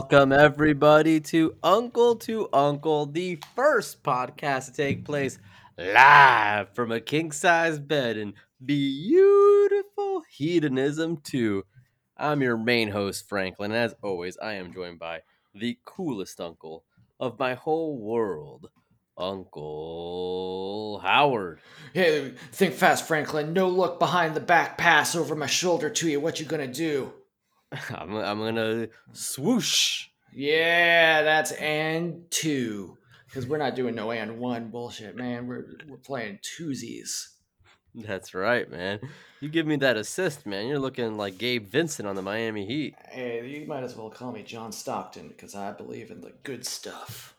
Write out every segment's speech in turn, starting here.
Welcome, everybody, to Uncle to Uncle, the first podcast to take place live from a king size bed in beautiful hedonism, too. I'm your main host, Franklin, as always, I am joined by the coolest uncle of my whole world, Uncle Howard. Hey, think fast, Franklin. No look behind the back pass over my shoulder to you. What you gonna do? I'm, I'm gonna swoosh. Yeah, that's and two. Because we're not doing no and one bullshit, man. We're we're playing twosies. That's right, man. You give me that assist, man. You're looking like Gabe Vincent on the Miami Heat. Hey, you might as well call me John Stockton because I believe in the good stuff.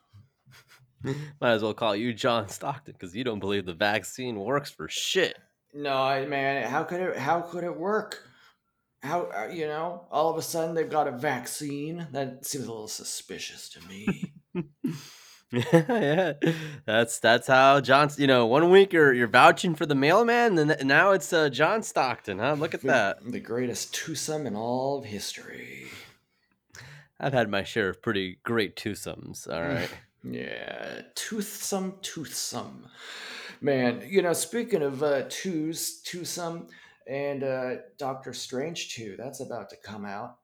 Might as well call you John Stockton because you don't believe the vaccine works for shit. No, I- man. How could it? How could it work? How uh, you know? All of a sudden they've got a vaccine. That seems a little suspicious to me. yeah, that's that's how John. You know, one week you're you're vouching for the mailman, and then now it's uh, John Stockton. Huh? Look at that. The greatest twosome in all of history. I've had my share of pretty great twosomes. All right. Yeah, toothsome, toothsome. Man, you know, speaking of uh, twos, twosome, and uh, Doctor Strange 2, that's about to come out.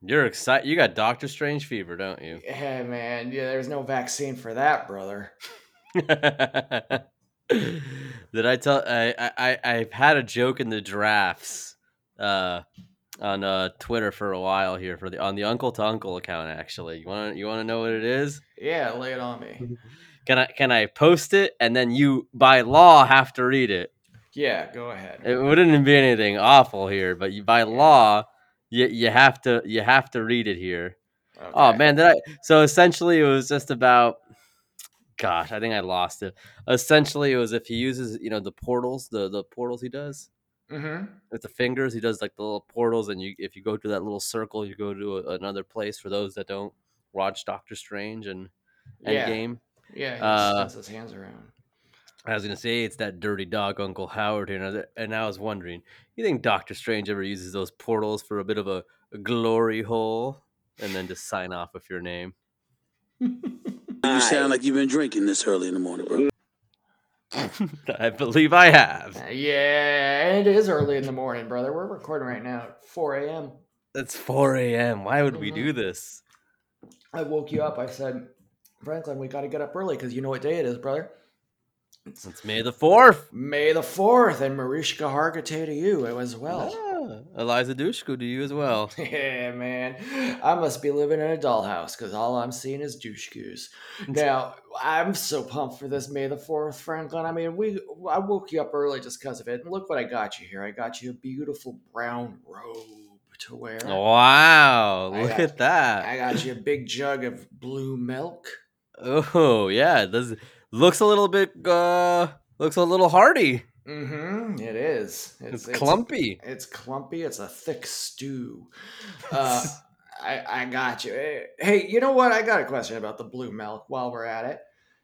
You're excited. You got Doctor Strange fever, don't you? Hey, man, yeah, there's no vaccine for that, brother. Did I tell? I, I I've had a joke in the drafts, uh, on uh Twitter for a while here for the on the Uncle to Uncle account. Actually, you want to you want to know what it is? Yeah, lay it on me. Can I can I post it and then you by law have to read it? Yeah, go ahead. It wouldn't be anything awful here, but you by law you you have to you have to read it here. Oh man, did I? So essentially, it was just about. Gosh, I think I lost it. Essentially, it was if he uses, you know, the portals, the the portals he does Mm-hmm. with the fingers. He does like the little portals, and you if you go to that little circle, you go to a, another place. For those that don't watch Doctor Strange and Yeah. Endgame, Yeah, he Uh, his hands around. I was gonna say it's that dirty dog Uncle Howard here, and I, was- and I was wondering, you think Doctor Strange ever uses those portals for a bit of a, a glory hole, and then just sign off with your name? You sound like you've been drinking this early in the morning, bro. I believe I have. Uh, yeah, it is early in the morning, brother. We're recording right now at 4 a.m. It's 4 a.m. Why would we Mhm. do this? I woke you up. I said, Franklin, we got to get up early because you know what day it is, brother. It's May the 4th. May the 4th, and Mariska Hargitay to you as well. Ah, Eliza Dushku to you as well. Yeah, man. I must be living in a dollhouse because all I'm seeing is Dushkus. Now, I'm so pumped for this May the 4th, Franklin. I mean, we I woke you up early just because of it. And look what I got you here. I got you a beautiful brown robe to wear. Wow, I look got- at that. I got you a big jug of blue milk. Oh, yeah, does looks a little bit uh looks a little hearty. Mm-hmm. It is. It's, clumpy. It's clumpy. It's a thick stew. Uh, I I got you. Hey, you know what? I got a question about the blue milk. While we're at it,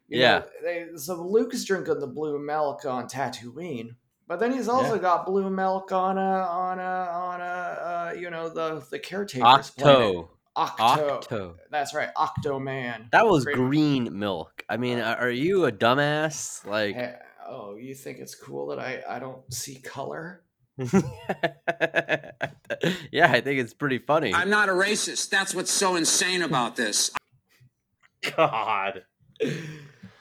You Yeah. know, they, so Luke's drinking the blue milk on Tatooine, but then he's also got blue milk on a on a on a uh, you know the the caretaker's planet. Ahch-To. Ahch-To. Ahch-To. That's right, Ahch-To Man. That was green milk. I mean, are are you a dumbass? Like Eh, oh, you think it's cool that I I don't see color? Yeah, I think it's pretty funny. I'm not a racist. That's what's so insane about this. God.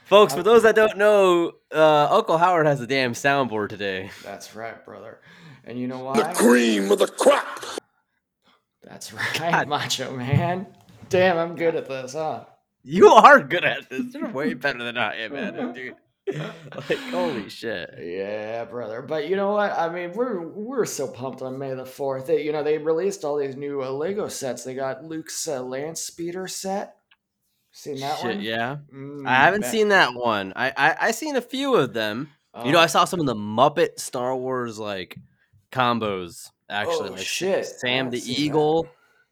Folks, for those that don't know, uh, Uncle Howard has a damn soundboard today. That's right, brother. And you know why? The cream of the crop. That's right, God. Macho Man. Damn, I'm good at this, huh? You are good at this. You're way better than I am at it, dude. Like, holy shit. Yeah, brother. But you know what? I mean, we're we're so pumped on May the Fourth. They, you know, they released all these new uh, Lego sets. They got Luke's uh, land speeder set. Seen that Shit, one? yeah. Mm, I haven't bet. seen that one. I, I I seen a few of them. You know, Oh, I saw some of the Muppet Star Wars like combos. Actually, Oh, like shit. Sam the haven't that. Eagle.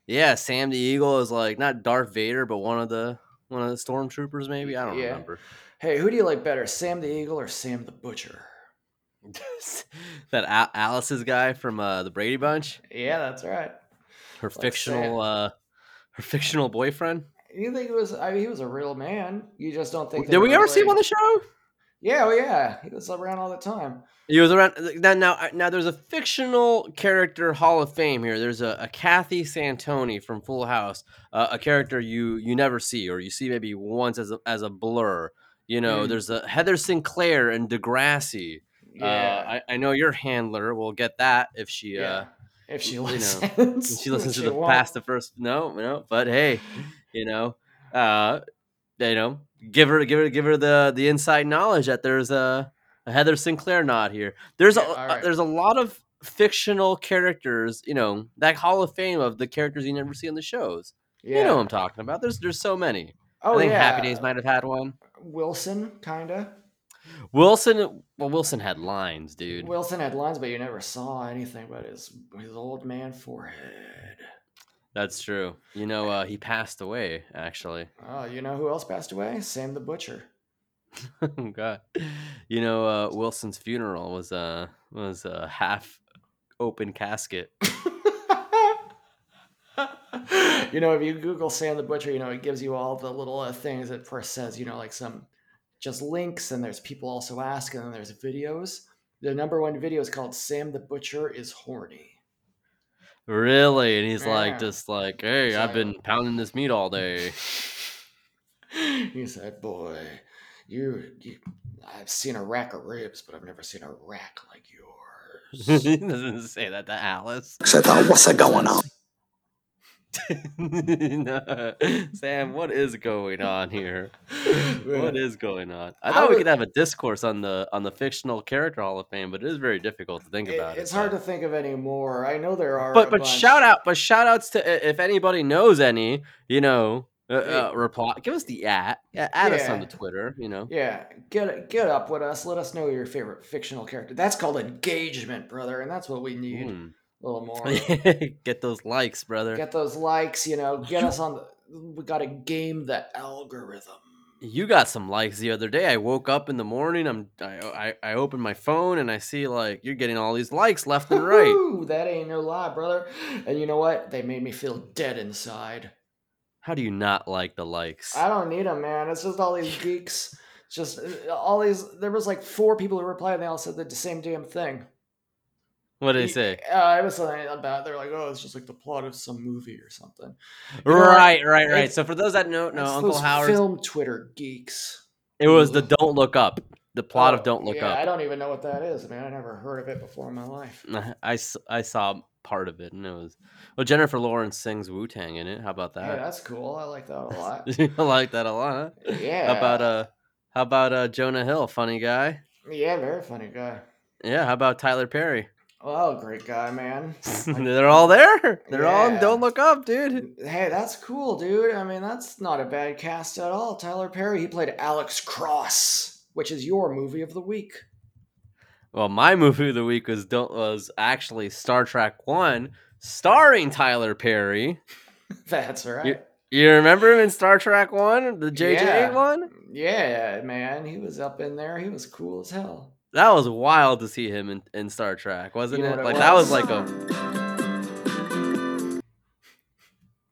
Yeah, Sam the Eagle is like not Darth Vader, but one of the one of the stormtroopers. Maybe I don't Yeah. remember. Hey, who do you like better, Sam the Eagle or Sam the Butcher? that Al- Alice's guy from uh, the Brady Bunch. Yeah, that's right. Her Like fictional, uh, Her fictional boyfriend. You think it was? I mean, he was a real man. You just don't think. Did we ever see him on the show? Yeah, oh yeah, he was around all the time. He was around now. Now, now there's a fictional character Hall of Fame here. There's a, a Kathy Santoni from Full House, uh, a character you you never see or you see maybe once as a, as a blur. You know, Mm. there's a Heather Sinclair and Degrassi. Yeah, Uh, I, I know your handler will get that if she yeah. uh if she you know, listens, if she listens to the won't. past the first no no but hey you know uh you know give her give her give her the the inside knowledge that there's a, a Heather Sinclair nod here there's Yeah, a, all uh, a there's a lot of fictional characters you know that Hall of Fame of the characters you never see on the shows Yeah. you know what I'm talking about there's there's so many Oh I think yeah. Happy Days might have had one Wilson, kinda. Wilson well Wilson had lines dude Wilson had lines, but you never saw anything but his his old man forehead. That's true you know uh he passed away actually Oh, you know who else passed away? Sam the Butcher. Oh God, you know uh, Wilson's funeral was uh was a half open casket. you know, if you Google Sam the Butcher, you know, it gives you all the little uh, things it first says, you know, like some just links, and there's people also ask, and then there's videos. The number one video is called Sam the Butcher is horny. Really, and he's like just like, hey, I've been pounding this meat all day. he said, "Boy, you, you, I've seen a rack of ribs, but I've never seen a rack like yours." he doesn't say that to Alice. So I thought, what's going on? No. Sam, what is going on here? What is going on? I I thought we could have a discourse on the on the fictional character Hall of Fame, but it is very difficult to think It- about. it's it, hard to think of any more. I know there are, but but bunch. shout out but shout outs to if anybody knows any you know uh, uh, reply give us the at yeah add us on the twitter you know Yeah, get get up with us. Let us know your favorite fictional character. That's called engagement, brother, and that's what we need. Mm. A little more. get those likes brother Get those likes, you know. Get us on the. We got to game the algorithm. you got some likes the other day i woke up in the morning i'm i i, I open my phone and i see like you're getting all these likes left and right Woo-hoo, that ain't no lie, brother. And you know what? They made me feel dead inside. how do you not like the likes I don't need them, man. It's just all these geeks. Just uh, all these. There was like four people who replied. and They all said the same damn thing. What do they say Uh, it was something about. They're like, oh, it's just like the plot of some movie or something. You know right right right so for those that know no uncle howard film Twitter geeks. it was the don't look up the plot Oh, of don't look yeah, up I don't even know what that is, I mean, I never heard of it before in my life. I, I saw part of it and it was well Jennifer Lawrence sings Wu Tang in it. How about that? that's cool. I like that a lot. I like that a lot. Huh? Yeah. How about uh how about uh Jonah Hill, funny guy? Yeah, very funny guy. Yeah, how about Tyler Perry? Well, great guy, man. They're all there. They're all Yeah. don't look up, dude. Hey, that's cool, dude. I mean, that's not a bad cast at all. Tyler Perry, he played Alex Cross, which is your movie of the week. Well, my movie of the week was don't was actually Star Trek One, starring Tyler Perry. That's right. You remember him in Star Trek One, the JJ Yeah. one? Yeah, man. He was up in there. He was cool as hell. That was wild to see him in, in Star Trek, wasn't You know it? Like it that was was? like a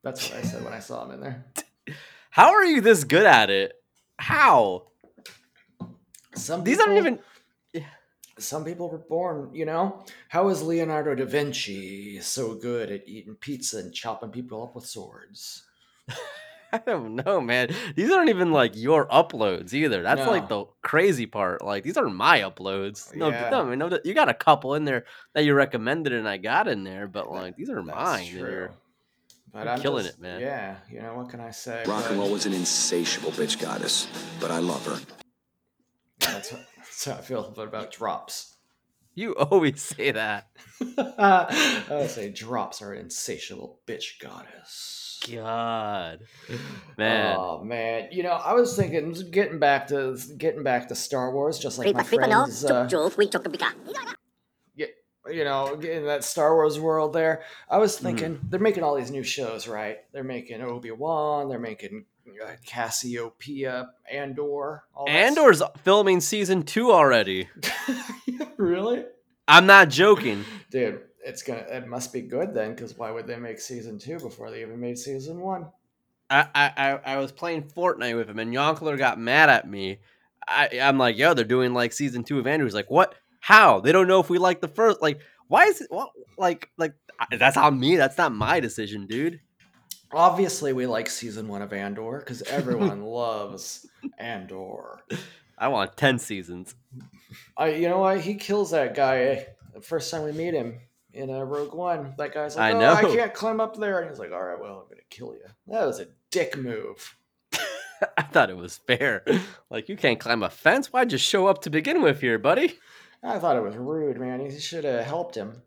That's what I said when I saw him in there. How are you this good at it? How? Some These aren't people- even Some people were born, you know. How is Leonardo da Vinci so good at eating pizza and chopping people up with swords? I don't know, man. These aren't even like your uploads either. That's like the crazy part. Like these are my uploads. No, Yeah. no, I know that you got a couple in there that you recommended and I got in there, but like these are That's mine. true. But I'm killing just- it, man. Yeah, you know what can I say? Rock and roll was an insatiable bitch goddess, but I love her. Yeah, that's, what, that's how I feel about drops. You always say that. I would say drops are an insatiable bitch goddess. God, man. Oh man, you know, I was thinking, getting back to getting back to Star Wars, just like my Ripa, ripa, no, friends, uh, chup, chup, we chup, bika. you know, in that Star Wars world. There, I was Mm-hmm. thinking they're making all these new shows, right? They're making Obi Wan, they're making uh, Cassiopeia, Andor, all that Andor's filming season two already. really, I'm not joking. dude. It's gonna. It must be good then, because why would they make season two before they even made season one? I, I I was playing Fortnite with him, and Yonkler got mad at me. I I'm like, yo, they're doing like season two of Andrew. He's like, what? How? They don't know if we like the first. Like, why is it? What? Like, like that's on me. That's not my decision, dude. Obviously, we like season one of Andor because everyone loves Andor. I want ten seasons. I, you know what? He kills that guy eh, the first time we meet him in uh, Rogue One. That guy's like, I "Oh, know. I can't climb up there," and he's like, "All right, well, I'm gonna kill you." That was a dick move. I thought it was fair. Like, you can't climb a fence. Why'd you show up to begin with here, buddy? I thought it was rude, man. He should have helped him.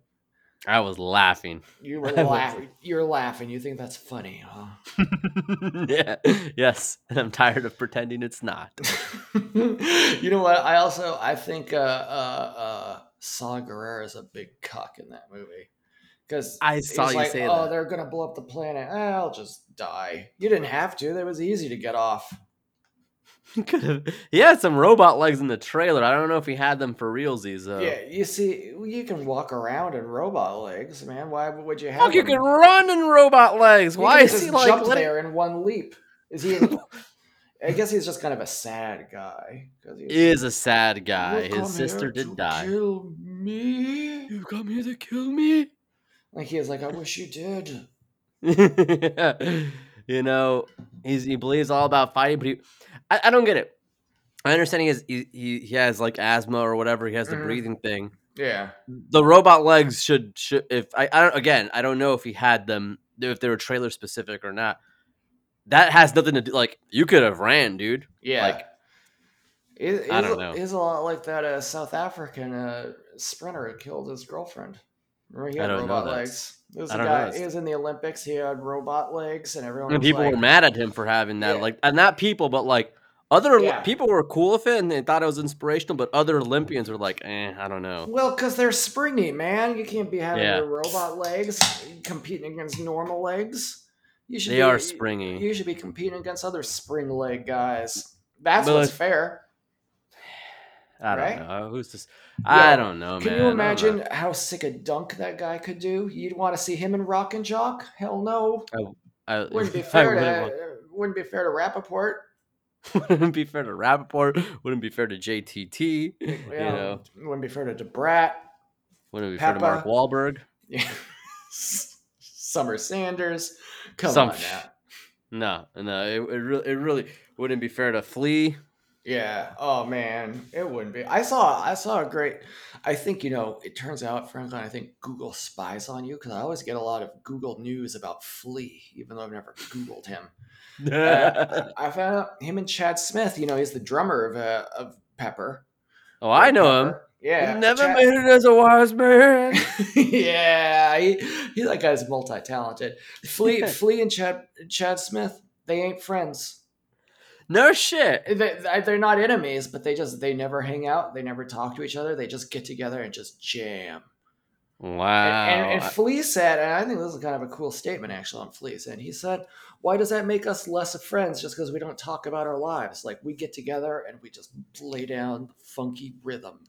I was laughing. You were laughing. You're laughing. You think that's funny, huh? yeah. Yes. And I'm tired of pretending it's not. you know what? I also I think uh, uh, uh, Saw Gerrera is a big cuck in that movie because I saw you like, say "Oh, that. they're gonna blow up the planet. I'll just die." You didn't have to. It was easy to get off. He could have. He had some robot legs in the trailer. I don't know if he had them for realsies though. Yeah, you see, you can walk around in robot legs, man. Why would you have? Fuck, you them? can run in robot legs. You Why is he like? jump there in one leap? Is he? I guess he's just kind of a sad guy. 'cause he Is a sad guy. "You come His sister here did to die. Kill me. You come here to kill me. Like he was like, I wish you did. you know, he's he believes all about fighting, but he, I, I don't get it. I understand he has he, he, he has like asthma or whatever. He has the Mhm. breathing thing. Yeah. The robot legs should should if I, I don't again I don't know if he had them if they were trailer specific or not. That has nothing to do. Like you could have ran, dude. Yeah. Like, It- I it's don't a- know. It's a lot like that uh, South African uh, sprinter who killed his girlfriend. Remember he I had don't know robot legs. It was I a guy. He was in the Olympics. He had robot legs, and everyone. And people like, were mad at him for having that. Yeah. Like, and not people, but like other Yeah. people were cool with it and they thought it was inspirational. But other Olympians were like, eh, I don't know. Well, because they're springy, man. You can't be having Yeah. your robot legs competing against normal legs. You should They be, are springy. You should be competing against other spring leg guys. That's But what's fair. I don't right? know. Who's this? I don't know, Can man. you imagine how sick a dunk that guy could do? You'd want to see him in Rock and Jock? Hell no. I, Wouldn't be fair wouldn't to want- wouldn't be fair to Rapaport. wouldn't be fair to Rapaport. Wouldn't be fair to JTT. You You know, wouldn't be fair to DeBrat. wouldn't be fair to Mark Peppa. Wahlberg. Yeah. Summer Sanders. Come Some- on now. No, no, it, it really, it really wouldn't be fair to Flea. Yeah. Oh man, it wouldn't be. I saw. I saw a great. I think you know. It turns out, Franklin. I think Google spies on you because I always get a lot of Google news about Flea, even though I've never Googled him. Uh, I found out him and Chad Smith. You know, he's the drummer of uh, of Pepper. oh, I know him. Yeah. He never Chad- made it as a wise man. yeah, he, he that guy's multi talented. Flea, Flea, and Chad Chad Smith. They ain't friends. no shit. They, they're not enemies, but they just they never hang out. They never talk to each other. They just get together and just jam. Wow. And, and, and Flea said, and I think this is kind of a cool statement actually on Flea and He said, "Why does that make us less of friends just because we don't talk about our lives? Like we get together and we just lay down funky rhythm."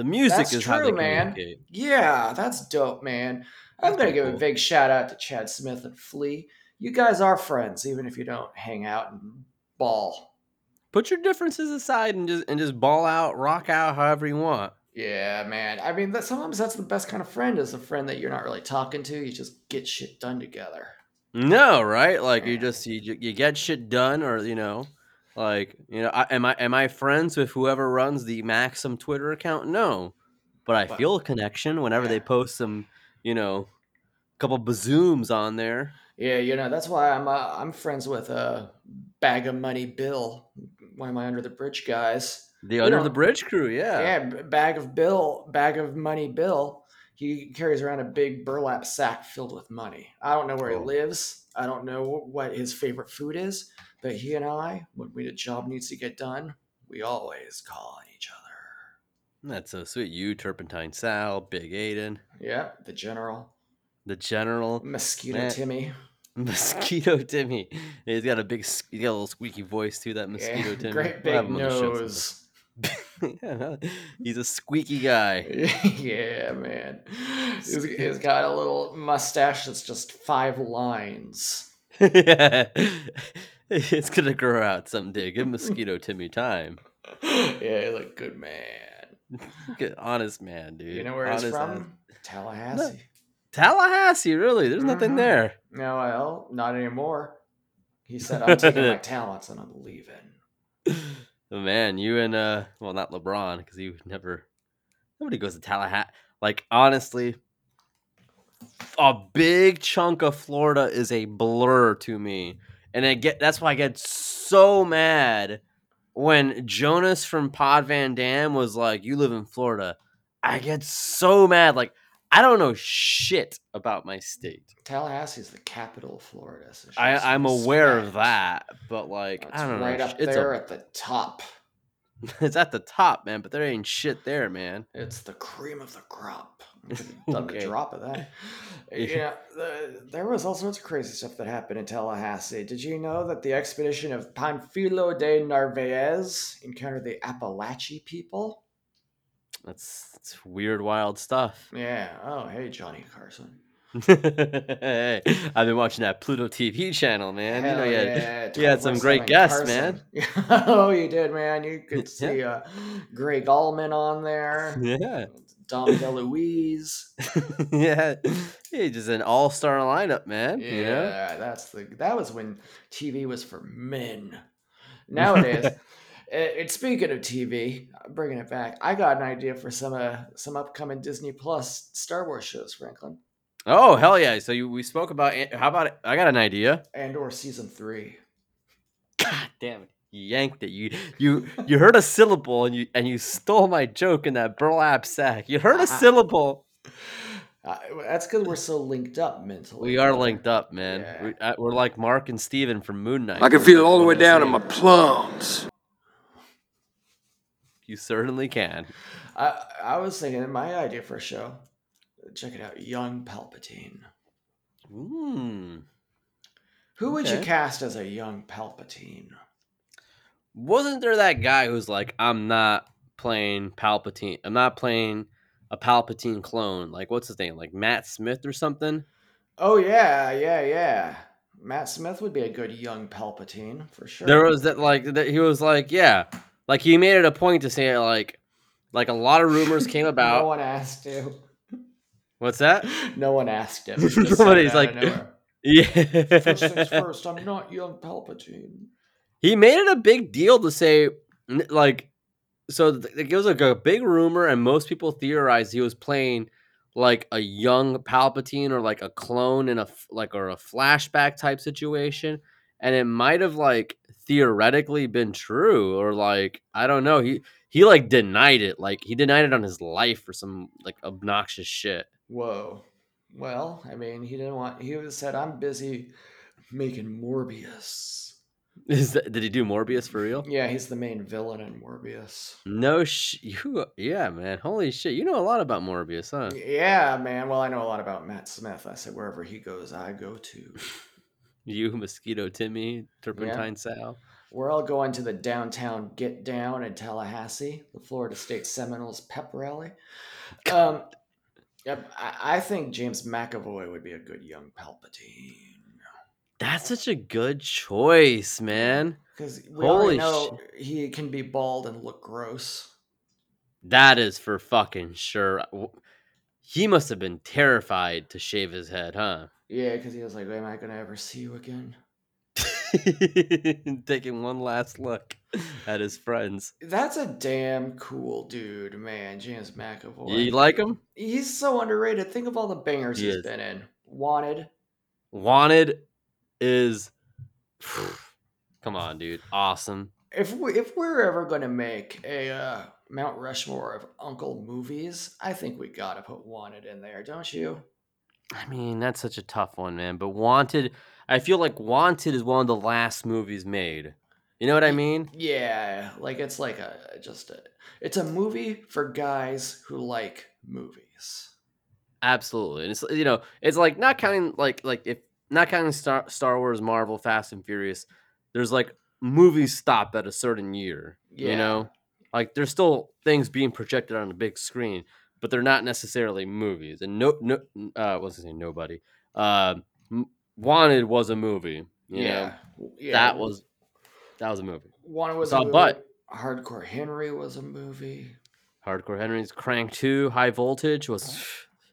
The music That's is how they true, man. communicate. Yeah, that's dope, man. I'm That's gonna give a big shout out to Chad Smith and Flea. You guys are friends, even if you don't hang out and ball. Put your differences aside and just and just ball out, rock out, however you want. Yeah, man. I mean, that, sometimes that's the best kind of friend is a friend that you're not really talking to. You just get shit done together. No, right? Like you just you, you get shit done, or you know, like you know, I, am I am I friends with whoever runs the Maxim Twitter account? No, but I But- feel a connection whenever they post some, you know, couple bazooms on there. Yeah, you know that's why I'm uh, I'm friends with uh, Bag of Money Bill, Why am I under the bridge guys. The under know, the bridge crew, yeah. Yeah, Bag of Bill, Bag of Money Bill. He carries around a big burlap sack filled with money. I don't know where Oh. he lives. I don't know what his favorite food is, but he and I, when we a job needs to get done, we always call on each other. That's so sweet. You, Turpentine Sal, Big Aiden, Yeah, the general, the General, Mosquito Man. Timmy. Mosquito Timmy. He's got a big, he's got a little squeaky voice too. That Mosquito Yeah, Timmy. great big him on the show nose. yeah, he's a squeaky guy. yeah, man. He's, he's got a little mustache that's just five lines. yeah. It's gonna grow out someday. Give mosquito Timmy time. yeah, he's like good man. Good, honest man, dude. You know where he's Honest from? ass- Tallahassee. Tallahassee, really? There's nothing Mhm. there. No, well, not anymore. He said, "I'm taking my talents and I'm leaving." Oh, man, you and uh, well, not LeBron because he never. Nobody goes to Tallahassee. Like honestly, a big chunk of Florida is a blur to me, and I get that's why I get so mad when Jonas from Pod Van Dam was like, "You live in Florida." I get so mad. Like I don't know shit about my state. Tallahassee is the capital of Florida. So I, I'm aware of that, but like It's I don't right know. up it's there a, at the top. it's at the top, man. But there ain't shit there, man. It's the cream of the crop. I could done Okay. a drop of that. Yeah, the, there was all sorts of crazy stuff that happened in Tallahassee. Did you know that the expedition of Panfilo de Narvaez encountered the Apalachee people? That's, that's weird, wild stuff. Yeah. Oh, hey, Johnny Carson. hey, I've been watching that Pluto TV channel, man. you know, Hell you had, yeah, you had some great guests, man. Carson. oh, you did, man. You could Yeah. see uh, Gregg Allman on there. yeah, Dom DeLuise. yeah. He's just an all-star lineup, man. Yeah, You know, that's the that was when TV was for men. Nowadays, and, and speaking of TV, I'm bringing it back. I got an idea for some uh, some upcoming Disney Plus Star Wars shows, Franklin, oh hell yeah! So you, we spoke about how about it? I got an idea. Andor season three. God damn it! You yanked it. You you you heard a syllable and you and you stole my joke in that burlap sack. You heard a Uh-huh. syllable. Uh, that's because we're so linked up mentally. We are linked up, man. Yeah. We, uh, we're like Mark and Steven from Moon Knight. I can feel it all the way down in my plums. You certainly can. I I was thinking my idea for a show. Check it out, Young Palpatine. Mm. Who would you cast as a young Palpatine? Wasn't there that guy who's like, I'm not playing Palpatine. I'm not playing a Palpatine clone. Like, what's his name? Like Matt Smith or something? Oh yeah, yeah, yeah. Matt Smith would be a good young Palpatine for sure. There was that like that he was like, yeah, like he made it a point to say like, like a lot of rumors came about. no one asked him. What's that? No one asked him. Somebody's like- Yeah. first things first. I'm not young Palpatine. he made it a big deal to say like so it was like a big rumor and most people theorized he was playing like a young palpatine or like a clone in a f- like or a flashback type situation and it might have like theoretically been true or like i don't know he he like denied it like he denied it on his life for some like obnoxious shit Whoa. Well, I mean, he didn't want. He was said, "I'm busy making Morbius." Is that, did he do morbius for real Yeah, he's the main villain in Morbius. no sh- you yeah man holy shit you know a lot about morbius huh Yeah, man. Well, I know a lot about Matt Smith. I said wherever he goes, I go to. You, Mosquito Timmy, Turpentine Sal. We're all going to the downtown Get Down in Tallahassee, the Florida State Seminoles pep rally. Um, yep, I, I think James McAvoy would be a good young Palpatine That's such a good choice, man. because we Holy know he can be bald and look gross. That is for fucking sure. He must have been terrified to shave his head, huh? Yeah, because he was like, "Am I gonna ever see you again?" Taking one last look at his friends. That's a damn cool dude, man. James McAvoy. You like him? He's so underrated. Think of all the bangers He he's is. been in. Wanted. Wanted is. Come on, dude. Awesome. If we if we're ever gonna make a uh, Mount Rushmore of Uncle movies, I think we gotta put Wanted in there, don't you? I mean, that's such a tough one, man. But Wanted, I feel like Wanted is one of the last movies made. You know what I mean? Yeah, like it's like a just a it's a movie for guys who like movies. Absolutely. And it's you know, it's like not counting like like if not counting Star Star Wars, Marvel, Fast and Furious, there's like movies stop at a certain year. Yeah. You know? Like there's still things being projected on the big screen, but they're not necessarily movies. And no no uh what's his name? Nobody. Um Wanted was a movie. Yeah, yeah. that was that was a movie. one was saw a movie. Butt. Hardcore Henry was a movie. Hardcore Henry's Crank Two, High Voltage was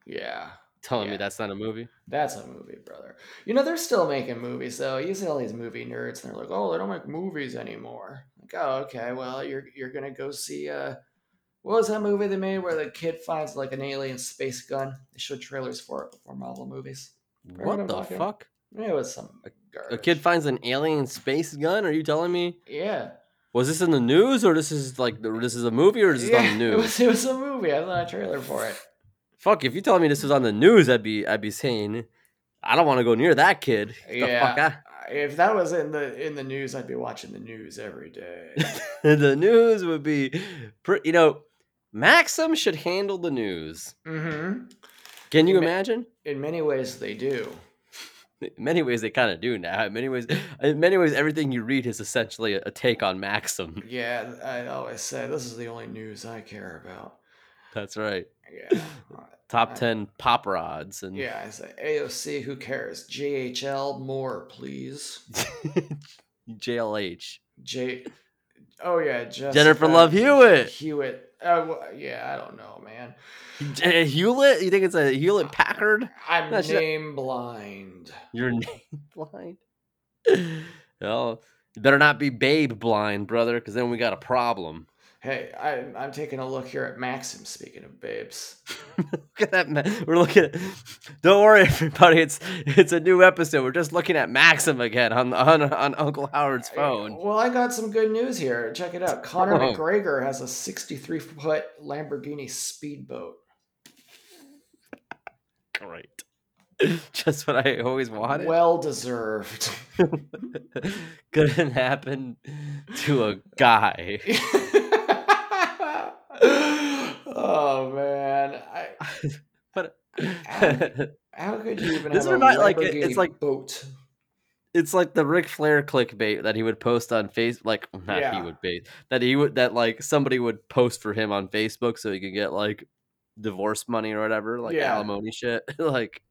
Yeah, telling Yeah. me that's not a movie. that's a movie, brother. You know they're still making movies though. You see all these movie nerds, and they're like, "Oh, they don't make movies anymore." Like, oh, okay. Well, you're you're gonna go see uh, what was that movie they made where the kid finds like an alien space gun? They showed trailers for it before Marvel movies. Remember what the fuck? It was some garbage. A kid finds an alien space gun? Are you telling me? Yeah. Was this in the news or this is like this is a movie or is this on the It news? was, it was a movie. I saw a trailer for it. Fuck, if you telling me this was on the news, I'd be I'd be saying I don't want to go near that kid. Get Yeah. If that was in the in the news, I'd be watching the news every day. the news would be you know, Maxim should handle the news. hmm Can you Ma- imagine? In many ways, they do. In many ways they kind of do now. In many ways in many ways everything you read is essentially a, a take on Maxim. Yeah, I always say this is the only news I care about. That's right. Yeah, Top I- 10 pop rods and yeah. I say AOC. Who cares? JHL more, please. JLH. J. Oh yeah, Jessica Jennifer Love Hewitt. Hewitt. Uh, well, yeah, I don't know, man. J- Hewlett? You think it's a Hewlett Packard? I'm No, she's not- name blind. You're name blind? Oh, you better not be babe blind, brother, because then we got a problem. Hey, I'm I'm taking a look here at Maxim. Speaking of babes, Look at that. Ma- We're looking at. Don't worry, everybody. It's it's a new episode. We're just looking at Maxim again on on, on Uncle Howard's phone. Well, I got some good news here. Check it out. Conor Oh. McGregor has a 63 foot Lamborghini speedboat. Great. Just what I always wanted. Well deserved. Couldn't happen to a guy. Oh man, I, but how could you even This have a remind- like, it- it's like- boat? it's like the Ric Flair clickbait that he would post on face like not he would bait that he would that like somebody would post for him on Facebook so he could get like divorce money or whatever like Yeah. alimony shit like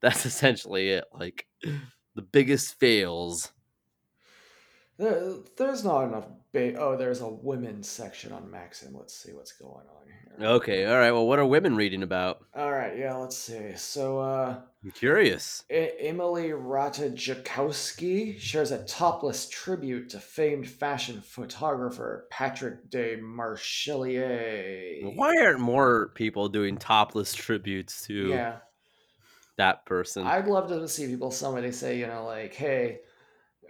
that's essentially it like the biggest fails There, there's not enough. Ba- oh, there's a women's section on Maxim. Let's see what's going on here. okay all right well what are women reading about All right, yeah, let's see. So, uh, I'm curious E- Emily Ratajkowski shares a topless tribute to famed fashion photographer Patrick Demarchelier. why aren't more people doing topless tributes to Yeah, that person I'd love to see people. Somebody say, you know, like, "Hey,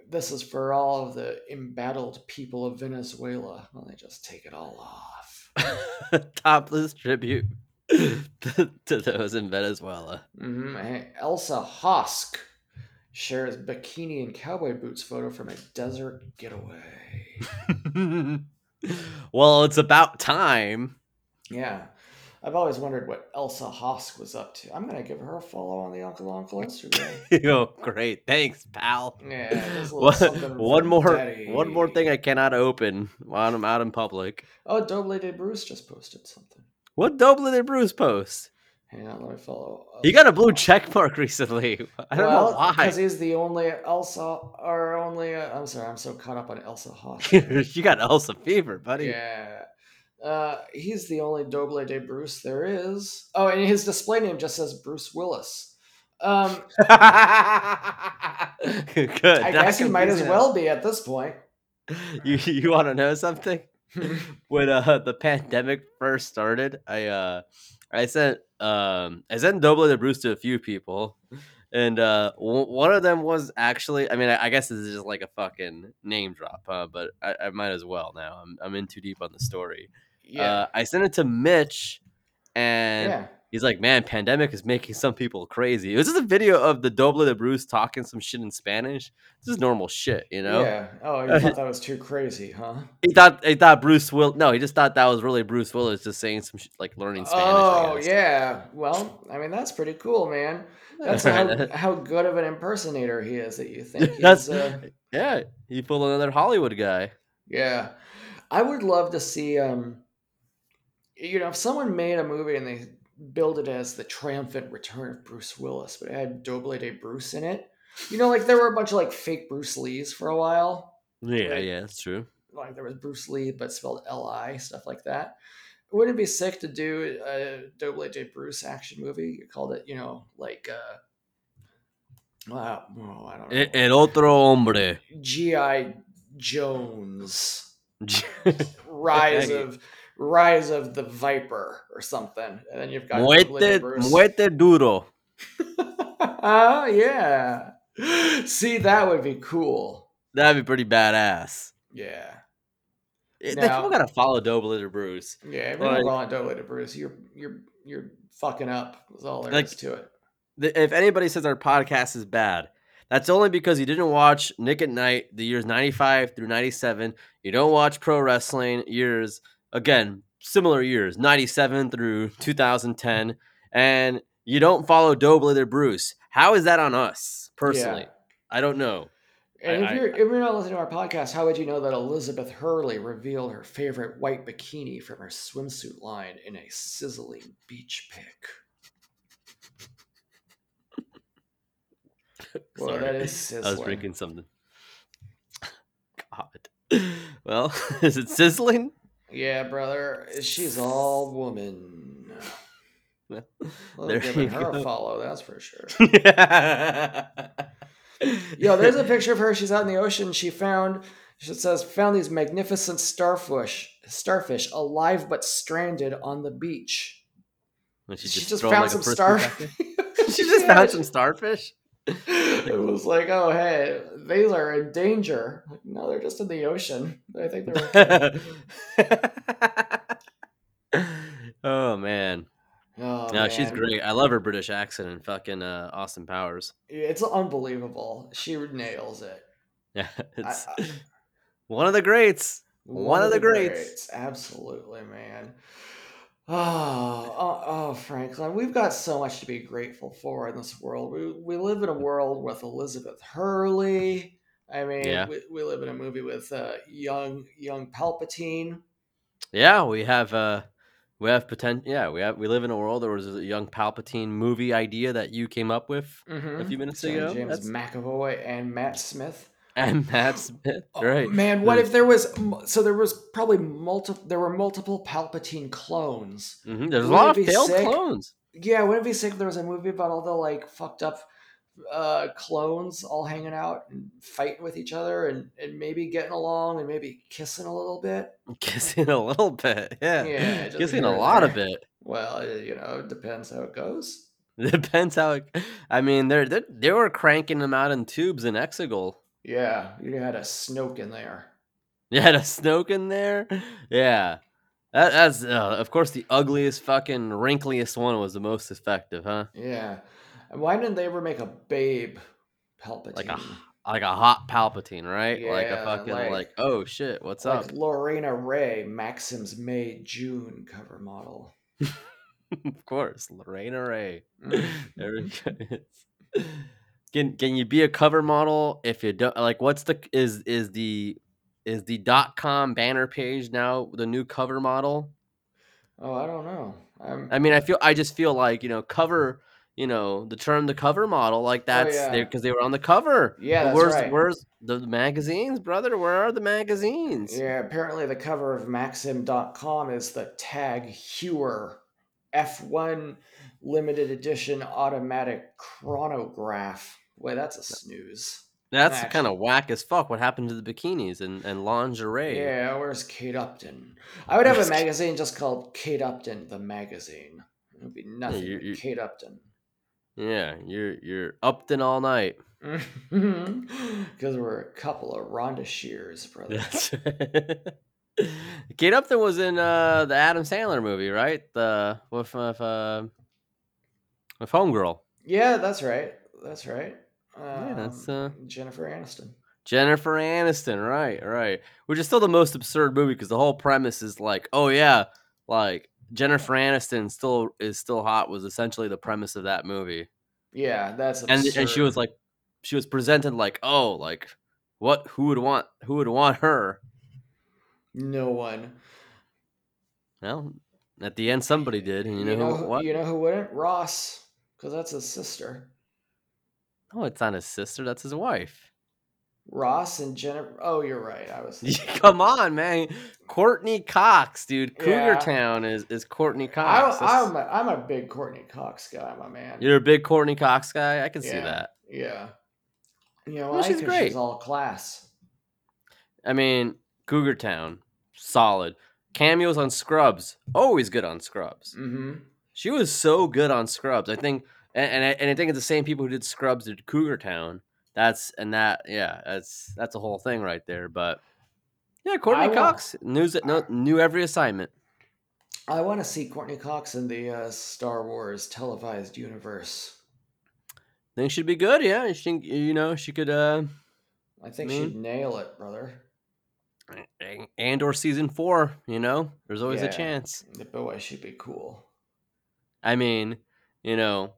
this is for all of the embattled people of Venezuela." Well, they just take it all off. topless tribute to, those in Venezuela. hmm Elsa Hosk shares bikini and cowboy boots photo from a desert getaway. well, it's about time. Yeah. I've always wondered what Elsa Hosk was up to. I'm going to give her a follow on the Uncle Uncle Instagram. oh, great! Thanks, pal. Yeah, just a little One, one more, Daddy. one more thing I cannot open while I'm out in public. Oh, Doble de Bruce just posted something. What Doble did Bruce post? Hang on, let me follow. He got a blue check mark recently. I don't know why. Because he's the only Elsa, or only, uh, I'm sorry, I'm so caught up on Elsa Hosk. you got Elsa fever, buddy. Yeah. Uh, he's the only Doble de Bruce there is. Oh, and his display name just says Bruce Willis. Um, Good. I guess he might as well be at this point. You you want to know something? when uh the pandemic first started, I uh I sent um I sent Doble de Bruce to a few people, and uh w- one of them was actually I mean I, I guess this is just like a fucking name drop, huh? But I, I might as well now. I'm I'm in too deep on the story. Yeah. Uh, I sent it to Mitch, and yeah. he's like, "Man, pandemic is making some people crazy." It was just a video of the Doble de Bruce talking some shit in Spanish. This is normal shit, you know. Yeah. Oh, you thought that was too crazy, huh? He thought he thought Bruce Will. No, he just thought that was really Bruce Willis just saying some sh- like learning Spanish. Oh, yeah. Well, I mean, that's pretty cool, man. That's how, how good of an impersonator he is that you think he's. That's uh, yeah. He pulled another Hollywood guy. Yeah. I would love to see um you know, if someone made a movie and they billed it as the triumphant return of Bruce Willis, but it had Doble de Bruce in it, You know, like there were a bunch of like fake Bruce Lees for a while. Yeah, yeah, that's true. Like there was Bruce Lee, but spelled L I, stuff like that. Wouldn't it be sick to do a Doble de Bruce action movie? You called it, you know, like uh wow, oh, I don't know. El otro hombre. G.I. Jones. Rise of Rise of the Viper or something. And then you've got muerte, Bruce. muerte duro. Ah, yeah. See, that would be cool. That'd be pretty badass. Yeah. Eh, They Now- people gotta follow Doble de Bruce. Yeah, if Like- not Doble de Bruce, you're you're you're fucking up. That's all there is Like- to it. The- If anybody says our podcast is bad, that's only because you didn't watch Nick at Night the years 95 through 97. You don't watch pro wrestling years, again, similar years, 97 through 2010. And you don't follow Doble de Bruce. How is that on us, personally? Yeah. I don't know. And I- if you're if you're not listening to our podcast, how would you know that Elizabeth Hurley revealed her favorite white bikini from her swimsuit line in a sizzling beach pic? Well, Sorry. that is I was drinking something. God. Well, is it sizzling? Yeah, brother, she's all woman. Well, there giving her go. a follow, that's for sure. Yo, there's a picture of her. She's out in the ocean. She found, it says, found these magnificent starfish, starfish alive but stranded on the beach. She, just, throwing, found like, some starfish. She just found some starfish. It was like, oh hey, these are in danger. Like, no, they're just in the ocean. I think they're. oh man, Oh, no, she's great. I love her British accent and fucking uh, Austin Powers. It's unbelievable. She nails it. Yeah, it's I- one of the greats. One of the greats. Absolutely, man. Oh, oh, oh, Franklin, we've got so much to be grateful for in this world. We, we live in a world with Elizabeth Hurley. I mean, Yeah. we, we live in a movie with uh, young young Palpatine. Yeah, we have uh we have potential. Yeah, we have we live in a world. There was a young Palpatine movie idea that you came up with Mhm. a few minutes Starring ago. James That's- McAvoy and Matt Smith. and Matt Smith, Oh, right? Man, what The- if there was so there was probably multiple there were multiple Palpatine clones. Mhm, There's a Wouldn't lot of be failed sick? clones. Yeah, wouldn't it be sick if there was a movie about all the like fucked up uh clones all hanging out and fighting with each other and, and maybe getting along and maybe kissing a little bit? Kissing a little bit, yeah. Yeah, just Kissing a and lot of there. it. Well, you know, it depends how it goes. Depends how. It, I mean, they're, they they were cranking them out in tubes in Exegol. Yeah, you had a Snoke in there. You had a Snoke in there. Yeah, that, that's uh, of course the ugliest, fucking wrinkliest one was the most effective, huh? Yeah. And why didn't they ever make a babe Palpatine? Like a like a hot Palpatine, right? like a fucking like- like, oh shit, what's like up? Lorena Rae, Maxim's May June cover model. of course, Lorena Rae. Mhm. There we go. Can can you be a cover model if you don't like what's the is is the is the dot com banner page now the new cover model? Oh, I don't know. I'm, I mean, I feel I just feel like, you know, cover, you know, the term the cover model like oh, that's yeah. there because they were on the cover. Yeah, that's where's right. where's the magazines, brother? Where are the magazines? yeah, apparently the cover of Maxim.com is the Tag Heuer F1 limited edition automatic chronograph. Wait, that's a snooze. That's kind of whack as fuck. What happened to the bikinis and, and lingerie? Yeah, where's Kate Upton? I would have a magazine just called Kate Upton, the magazine. It would be nothing you- but you- Kate Upton. Yeah, you're you're upped all night. Because we're a couple of Rhonda Shears, brother. Kate Upton was in uh, the Adam Sandler movie, right? The with with uh, with Homegirl. Yeah, that's right. That's right. Yeah, that's, Um, Jennifer Aniston. Jennifer Aniston, right, right. Which is still the most absurd movie because the whole premise is like, oh yeah, like Jennifer Aniston still is still hot was essentially the premise of that movie. Yeah, that's And and she was like she was presented like, oh, like what who would want who would want her? no one. Well, at the end somebody did, and you know, who, who, what? you know who wouldn't? Ross, because that's his sister. No, it's not his sister. That's his wife. Ross and Jennifer. Oh, you're right. I was. Come on, man. Courteney Cox, dude. Cougar Yeah. Town is is Courteney Cox. That's- I'm a, I'm a big Courteney Cox guy, my man. You're a big Courteney Cox guy. I can see that. Yeah. You know Well, she's great. She's all class. I mean, Cougar Town, solid. Cameos on Scrubs, always good on Scrubs. Mm-hmm. She was so good on Scrubs. I think, and and I, and I think it's the same people who did Scrubs did Cougar Town. That's and that, yeah, that's that's a whole thing right there. But yeah, Courteney wa- Cox knew no, knew every assignment. I want to see Courteney Cox in the uh, Star Wars televised universe. Think she'd be good. Yeah, she you know she could. uh I think mean- she'd nail it, brother. Andor season four. You know, there's always Yeah. a chance. Boy, she'd be cool. I mean, you know,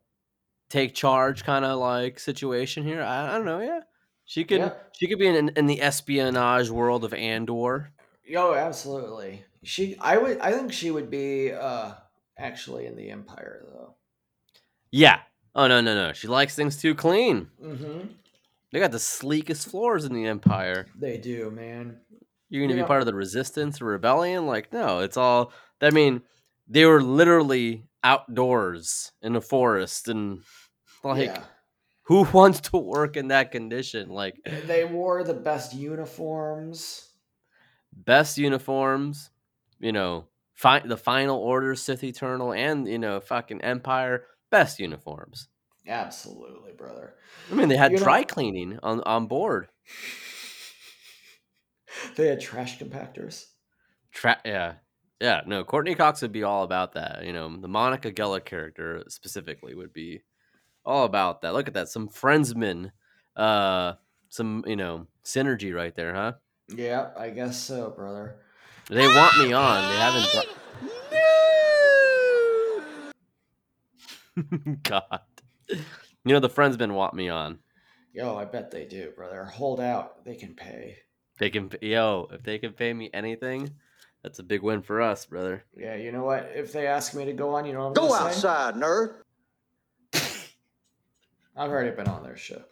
take charge kind of like situation here. I, I don't know. Yeah, she could. Yeah. She could be in in the espionage world of Andor. Yo, absolutely. She, I would, I think she would be uh actually in the Empire though. Yeah. Oh no no no. She likes things too clean. Mm-hmm. They got the sleekest floors in the Empire. They do, man. You're gonna Yeah. be part of the resistance or rebellion? Like no, it's all. I mean, they were literally outdoors in a forest and like yeah. who wants to work in that condition? Like They wore the best uniforms. best uniforms, you know, fi- the Final Order, Sith Eternal, and you know, fucking Empire, best uniforms. Absolutely, brother. I mean, they had You know- dry cleaning on on board. They had trash compactors. Tra- yeah, yeah. No, Courteney Cox would be all about that. You know, the Monica Geller character specifically would be all about that. Look at that, some friendsmen, uh, some you know synergy right there, huh? Yeah, I guess so, brother. They want me on. They haven't. dro- God, you know the friendsmen want me on. Yo, I bet they do, brother. Hold out. They can pay. They can, yo, if they can pay me anything, that's a big win for us, brother. Yeah, you know what? If they ask me to go on, you know what I'm Go gonna say? outside, nerd. I've already been on their show.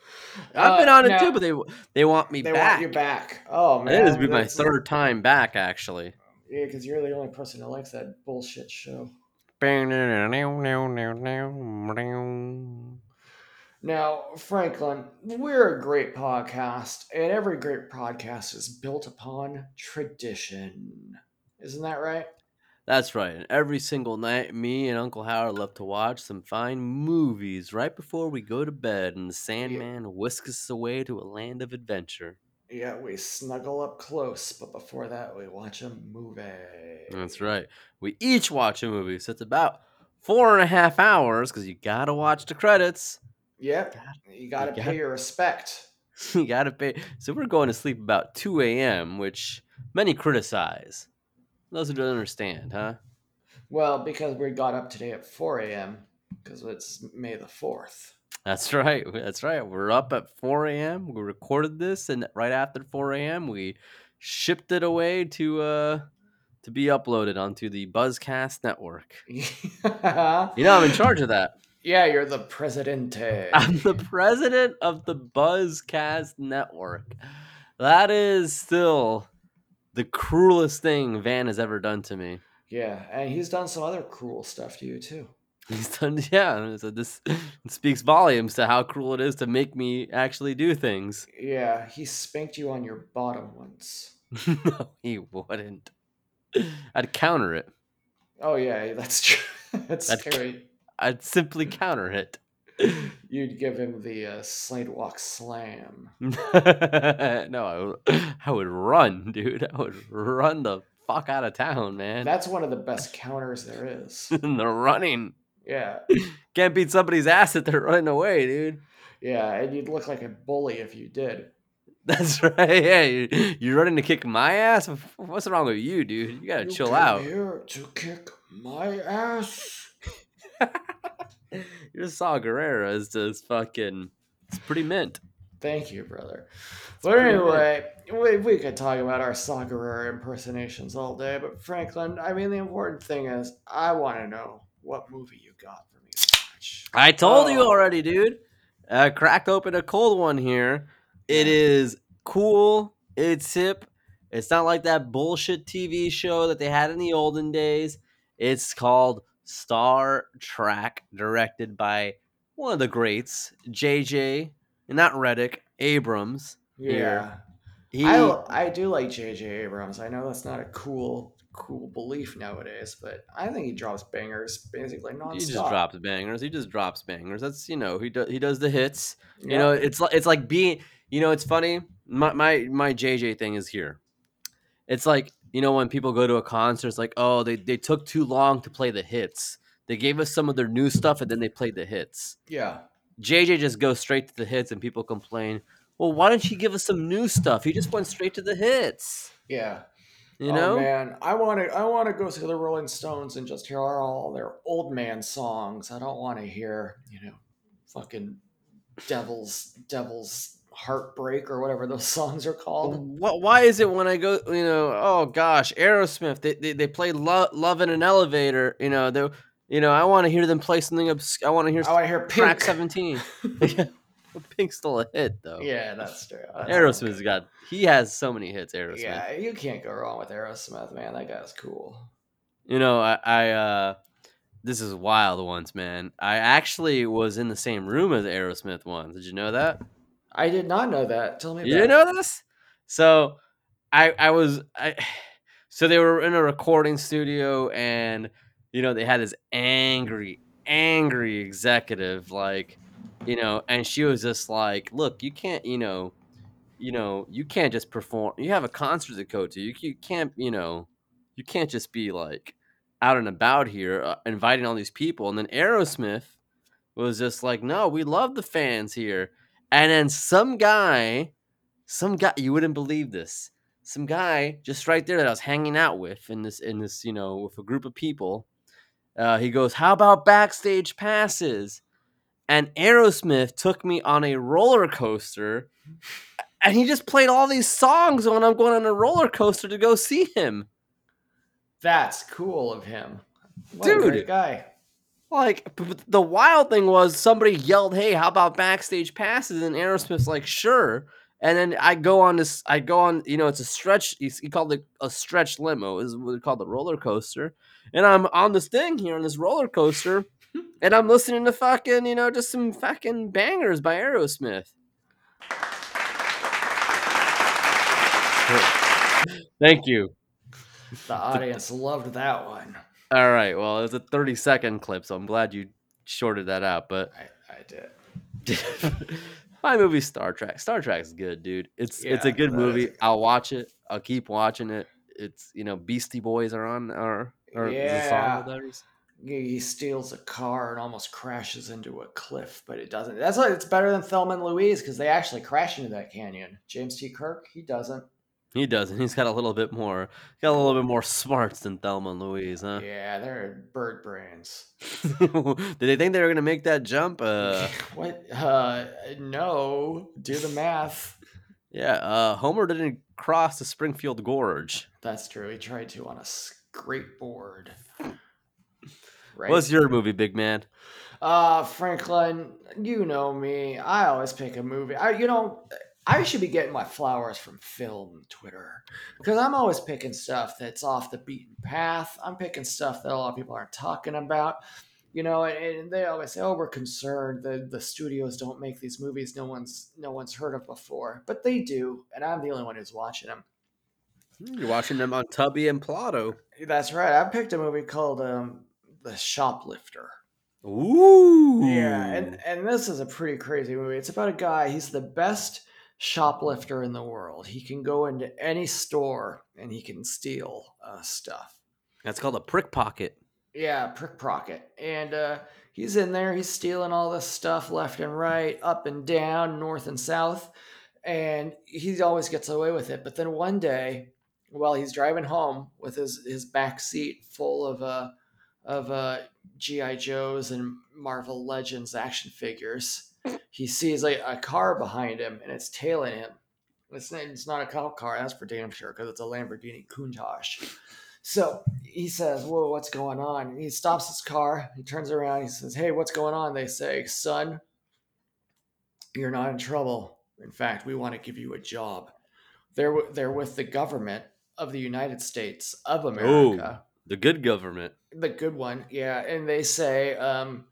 I've been Uh, on it now, too, but they they want me they back. want you back. Oh man, It is be my that's- third time back, actually. Yeah, because you're the only person who likes that bullshit show. Now, Franklin, we're a great podcast, and every great podcast is built upon tradition. Isn't that right? That's right. And every single night, me and Uncle Howard love to watch some fine movies right before we go to bed, and the Sandman whisks us away to a land of adventure. Yeah, we snuggle up close, but before that, we watch a movie. That's right. We each watch a movie, so it's about four and a half hours because you gotta watch the credits. Yep, you gotta you pay your respect. you gotta pay. So we're going to sleep about 2 a.m., which many criticize. Those who don't understand, huh? Well, because we got up today at 4 a.m., because it's May the 4th. That's right. That's right. We're up at 4 a.m. We recorded this, and right after 4 a.m., we shipped it away to uh to be uploaded onto the Buzzcast network. You know, I'm in charge of that. Yeah, you're the presidente. I'm the president of the Buzzcast network. That is still the cruelest thing Van has ever done to me. yeah, and he's done some other cruel stuff to you, too. He's done, yeah. So this speaks volumes to how cruel it is to make me actually do things. Yeah, he spanked you on your bottom once. no, he wouldn't. I'd counter it. Oh, yeah, that's true. that's That- scary. I'd simply counter it. You'd give him the uh, slidewalk slam. no, I would, I would run, dude. I would run the fuck out of town, man. That's one of the best counters there is. the running. Yeah, Can't beat somebody's ass if they're running away, dude. yeah, and you'd look like a bully if you did. That's right. Yeah, you- you're running to kick my ass. What's wrong with you, dude? You gotta You chill out. Here to kick my ass. Your Saw Gerrera is just fucking. It's pretty mint. Thank you, brother. But anyway, we, we could talk about our Sakura impersonations all day, but Franklin, I mean, the important thing is, I want to know what movie you got for me to watch. I told you Oh. already, dude. Uh, cracked open a cold one here. It is cool. It's hip. It's not like that bullshit TV show that they had in the olden days. It's called Star Trek, directed by one of the greats, JJ, and not Redick, Abrams. Yeah. Here. He, I I do like J.J. Abrams. I know that's not a cool cool belief nowadays, but I think he drops bangers basically nonstop. he just drops bangers. He just drops bangers. That's you know he does he does the hits. You know it's like it's like being you know it's funny. My my my JJ thing is here. It's like you know when people go to a concert, it's like oh they they took too long to play the hits. They gave us some of their new stuff and then they played the hits. yeah. JJ just goes straight to the hits and people complain. Well, why didn't you give us some new stuff? He just went straight to the hits. Yeah. You oh, know? man, I want to I want to go see the Rolling Stones and just hear all their old man songs. I don't want to hear, you know, fucking Devil's Devil's Heartbreak or whatever those songs are called. What? Why is it when I go, you know? Oh gosh, Aerosmith. They they, they play Lo- "Love in an Elevator." You know, they, you know, I want to hear them play something. Obs- I want to hear I want to hear Track Pink. Seventeen. Pink's still a hit though. yeah, that's true. That's Aerosmith's got. He has so many hits. Aerosmith. Yeah, you can't go wrong with Aerosmith, man. That guy's cool. You know, I, I uh, this is wild once, man. I actually was in the same room as Aerosmith once. Did you know that? I did not know that. Tell me You didn't know this? So I I was I so they were in a recording studio and you know they had this angry, angry executive, like, you know, and she was just like, Look, you can't, you know, you know, you can't just perform you have a concert to go to. You, you can't, you know, you can't just be like out and about here uh, inviting all these people. And then Aerosmith was just like, No, we love the fans here. And then some guy, some guy, you wouldn't believe this. Some guy just right there that I was hanging out with in this, in this, you know, with a group of people. Uh, he goes, "How about backstage passes?" And Aerosmith took me on a roller coaster, and he just played all these songs when I'm going on a roller coaster to go see him. That's cool of him. What a Dude. great guy. Like the wild thing was somebody yelled, "Hey, how about backstage passes?" And Aerosmith's like, "Sure." And then I go on this. I go on. You know, it's a stretch. He, he called it a stretch limo. Is what they called the roller coaster. And I'm on this thing here on this roller coaster, and I'm listening to fucking you know just some fucking bangers by Aerosmith. Thank you. The audience loved that one. All right. Well, it was a 30 second clip, so I'm glad you shorted that out. But I, I did. my movie Star Trek. Star Trek's good, dude. It's it's a good movie. good I'll watch it. I'll keep watching it. It's you know Beastie Boys are on or or is Yeah. He he steals a car and almost crashes into a cliff, but it doesn't. That's why it's better than Thelma and Louise because they actually crash into that canyon. James T. Kirk, he doesn't. He doesn't. He's got a little bit more. Got a little bit more smarts than Thelma and Louise, huh? Yeah, they're bird brains. Did they think they were gonna make that jump? Uh, what? Uh, no. Do the math. yeah. Uh, Homer didn't cross the Springfield Gorge. That's true. He tried to on a skateboard. Right. What's your movie, big man? Uh, Franklin, you know me. I always pick a movie. I, you know, I should be getting my flowers from film Twitter because I'm always picking stuff that's off the beaten path. I'm picking stuff that a lot of people aren't talking about. You know, and, and they always say, "Oh, we're concerned the the studios don't make these movies no one's no one's heard of before," but they do, and I'm the only one who's watching them. You're watching them on Tubi and Pluto. That's right. I picked a movie called um, The Shoplifter. Ooh. Yeah, and and this is a pretty crazy movie. It's about a guy. He's the best shoplifter in the world. He can go into any store and he can steal uh, stuff. that's called a prick pocket. Yeah, prick pocket. And uh, he's in there. He's stealing all this stuff left and right, up and down, north and south, and he always gets away with it. But then one day, while he's driving home with his his back seat full of uh of uh GI Joes and Marvel Legends action figures, he sees like a car behind him and it's tailing him. It's not, it's not a cop car, that's for damn sure, because it's a Lamborghini Countach. So he says, Whoa, what's going on? And he stops his car, he turns around, he says, Hey, what's going on? They say, Son, You're not in trouble. In fact, we want to give you a job. They're they're with the government of the United States of America, The good government. the good one, yeah. And they say, um,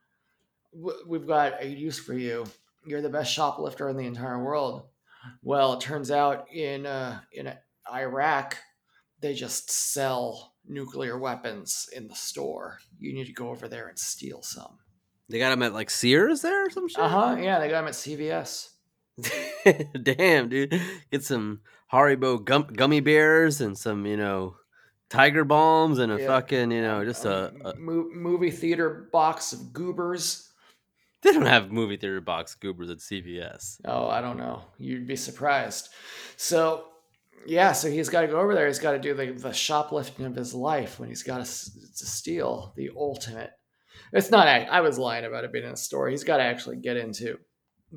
"We've got a use for you. You're the best shoplifter in the entire world." Well, it turns out in uh, in Iraq, they just sell nuclear weapons in the store. You need to go over there and steal some. They got them at like Sears there or some shit. Uh huh. Yeah, they got them at CVS. Damn, dude. Get some Haribo gum- gummy bears and some, you know, tiger balms and a Yeah. fucking, you know, just a, a. movie theater box of goobers. They don't have movie theater box goobers at CVS. Oh, I don't know. You'd be surprised. So, yeah, so he's got to go over there. He's got to do the, the shoplifting of his life when he's got to, to steal the ultimate. It's not, I was lying about it being in a store. He's got to actually get into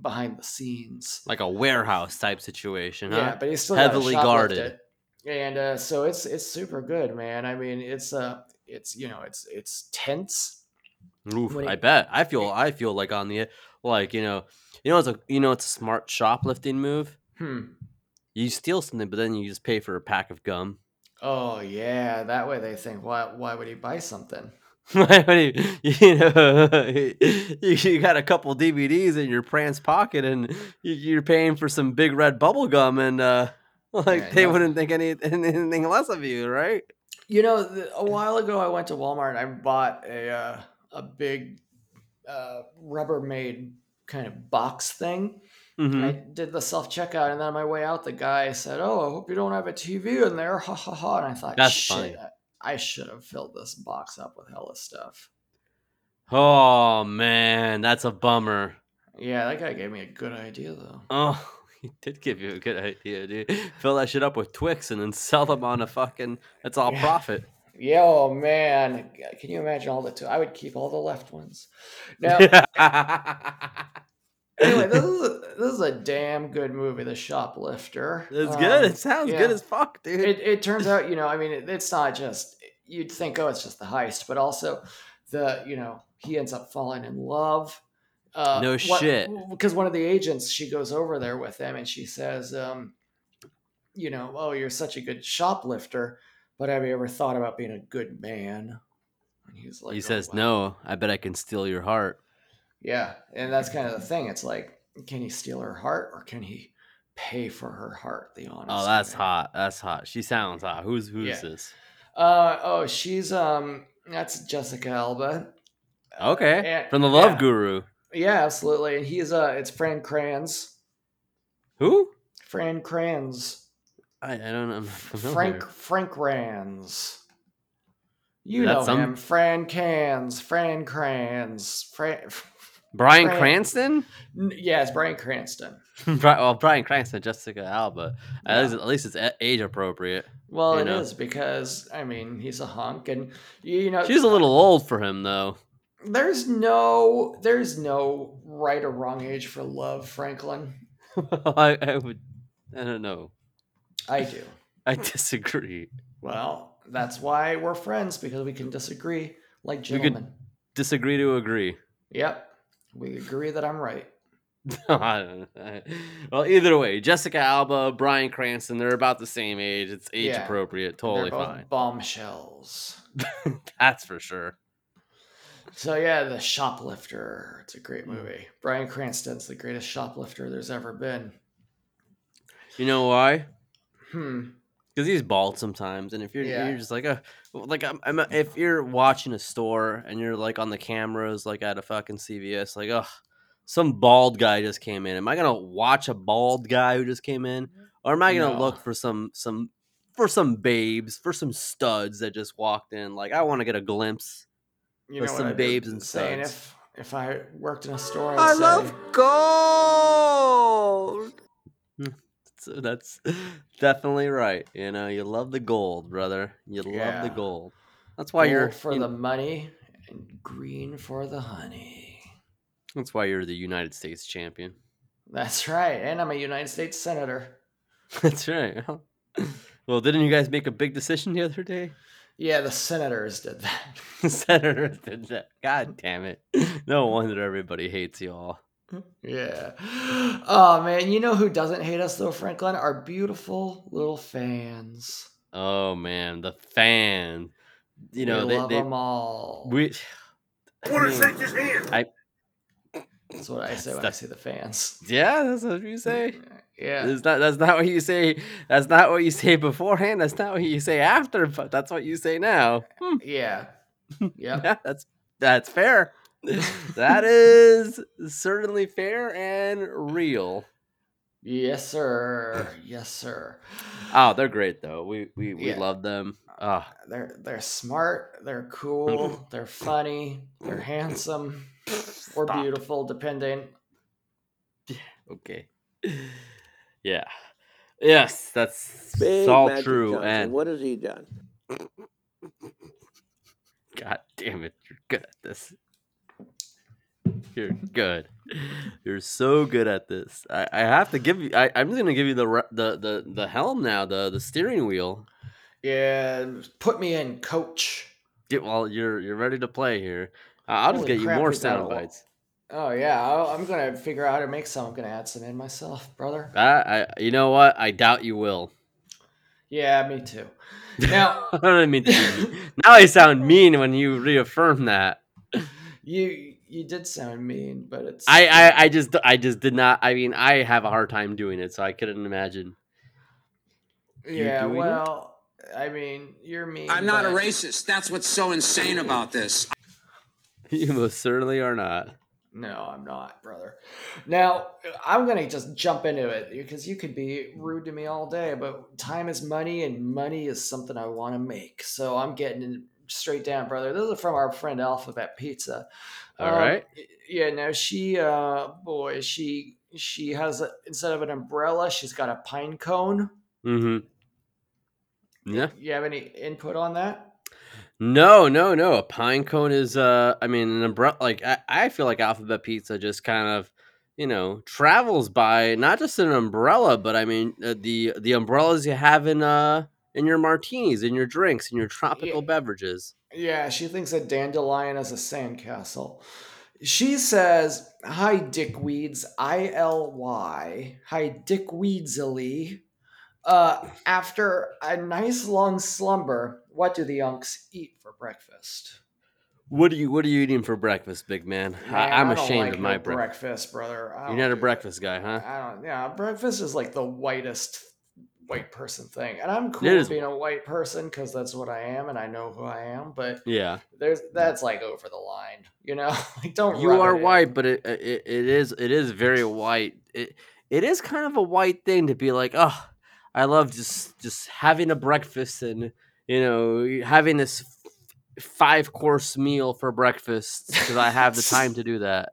behind the scenes. Like a warehouse type situation, huh? Yeah, but he's still Heavily guarded. And uh, so it's it's super good, man. I mean, it's uh, it's you know, it's it's tense. Oof, I bet. I feel. I feel like on the like you know, you know, it's a you know, it's a smart shoplifting move. Hmm. You steal something, but then you just pay for a pack of gum. Oh yeah, that way they think, why why would he buy something? Why would he- you know, you, you got a couple DVDs in your pants pocket, and you- you're paying for some big red bubble gum, and uh, like Yeah, they no- wouldn't think any, anything less of you, right? You know, a while ago I went to Walmart and I bought a uh, a big uh, Rubbermaid kind of box thing. hmm I did the self checkout, and then on my way out, the guy said, "Oh, I hope you don't have a TV in there." Ha ha ha! And I thought, That's shit, funny. I- I should have filled this box up with hella stuff. Oh man, that's a bummer. Yeah, that guy gave me a good idea though. Oh, he did give you a good idea, dude. Fill that shit up with Twix and then sell them on a fucking. That's all Yeah. profit. Yeah, oh man, can you imagine all the? Two? I would keep all the left ones. Now, anyway, this is a, this is a damn good movie, The Shoplifter. It's Um, good. It sounds good as fuck, dude. It, it turns out, you know, I mean, it, it's not just you'd think, oh, it's just the heist, but also the, you know, he ends up falling in love. Uh, No shit. Because one of the agents, she goes over there with him and she says, um, you know, oh, you're such a good shoplifter, but have you ever thought about being a good man? And he's like, he "Oh, says, wow." "No, I bet I can steal your heart." Yeah, and that's kind of the thing. It's like, can he steal her heart or can he pay for her heart? The honest. Oh, that's way? hot. That's hot. She sounds hot. Who's who's Yeah. this? Uh oh, she's um, that's Jessica Alba. Okay, and- from the Love yeah. Guru. Yeah, absolutely. And he's uh, it's Fran Kranz. Who? Fran Kranz. I, I don't know. I'm not familiar. Frank Frank Ranz. You know some- him, Fran Cans, Fran Kranz, Fran. Bryan Fran- Cranston. Yes, Bryan Cranston. Well, Bryan Cranston, Jessica Alba. At, least, at least it's age appropriate. Well, it is because I mean he's a hunk, and you, you know She's a little old for him, though. there's no there's no right or wrong age for love, Franklin. I, I would. I don't know. I do. I disagree. Well, that's why we're friends because we can disagree like We could- gentlemen. Disagree to agree. Yep, we agree that I'm right. I don't know. well, either way, Jessica Alba, Bryan Cranston, they're about the same age. It's age Yeah. appropriate. Totally fine. bombshells. That's for sure. So yeah, the shoplifter. It's a great movie. Bryan Cranston's the greatest shoplifter there's ever been. You know why? Hmm. Because he's bald sometimes, and if you're Yeah. you're just like a like I'm, I'm a- if you're watching a store and you're like on the cameras like at a fucking CVS, like oh, some bald guy just came in. Am I gonna watch a bald guy who just came in, or am I gonna No. look for some some for some babes for some studs that just walked in? Like I want to get a glimpse. You With know some what I'd be babes and saying studs. if if I worked in a store, I'd say, gold. So that's definitely right. You know, you love the gold, brother. You love the gold. That's why you're "Gold for you the money and green for the honey. That's why you're the United States champion. That's right, and I'm a United States senator. That's right. Well, didn't you guys make a big decision the other day? Yeah, the senators did that. The senators did that. God damn it! No wonder everybody hates you all. Yeah. Oh man, you know who doesn't hate us though, Franklin? Our beautiful little fans. Oh man, the fan. You know we they, love they them all. we. I mean, his hand. I That's what I say when I say the fans. yeah, that's what you say. Yeah. That's not that's not what you say. That's not what you say beforehand. That's not what you say after. But that's what you say now. Hmm. Yeah. Yeah. Yeah, that's that's fair. that is certainly fair and real. Yes, sir. Yes, sir. Oh, they're great though. We we, we Yeah. love them. Oh, They're they're smart, they're cool, they're funny, they're handsome or Stop. beautiful, depending. okay. Yeah. Yes, that's Big all Magic true. Johnson. And what has he done? God damn it, you're good at this. You're good. You're so good at this. I, I have to give you. I, I'm just gonna give you the the the the helm now. The the steering wheel. Yeah, put me in, coach. Get well. You're you're ready to play here. Uh, I'll just Holy get you more we've got a sound bites. Oh yeah, I'll, I'm gonna figure out how to make some. I'm gonna add some in myself, brother. I, I you know what? I doubt you will. Yeah, me too. Now I don't mean to mean. now I sound mean when you reaffirm that. you you did sound mean, but it's I, I I just I just did not. I mean, I have a hard time doing it, so I couldn't imagine. you yeah. doing it? Well, I mean, you're mean. I'm not a racist. That's what's so insane about this. You most certainly are not. No, I'm not, brother. Now, I'm going to just jump into it because you could be rude to me all day, but time is money and money is something I want to make. So I'm getting it straight down, brother. This is from our friend Alphabet Pizza. All Um, right. Yeah, now she, uh, boy, she, she has, a, instead of an umbrella, she's got a pine cone. Mm-hmm. Yeah. You have any input on that? No, no, no. A pine cone is uh I mean an umbrella like I, I feel like alphabet pizza just kind of you know travels by not just an umbrella but I mean uh, the the umbrellas you have in uh in your martinis in your drinks in your tropical Yeah. beverages. Yeah, she thinks a dandelion is a sandcastle. She says, Hi, dickweeds, I L Y. Hi, dickweedsily. Uh, after a nice long slumber, what do the unks eat for breakfast? What are you what are you eating for breakfast, big man? Man, I, I'm I ashamed like of my breakfast. breakfast, brother. You're don't a breakfast guy, huh? I don't. Yeah, breakfast is like the whitest white person thing, and I'm cool is. being a white person because that's what I am, and I know who I am. But Yeah. there's that's like over the line, you know. like don't. you are it in. white, but it, it it is it is very white. It it is kind of a white thing to be like, oh, I love just just having a breakfast and you know having this five course meal for breakfast because I have the time to do that.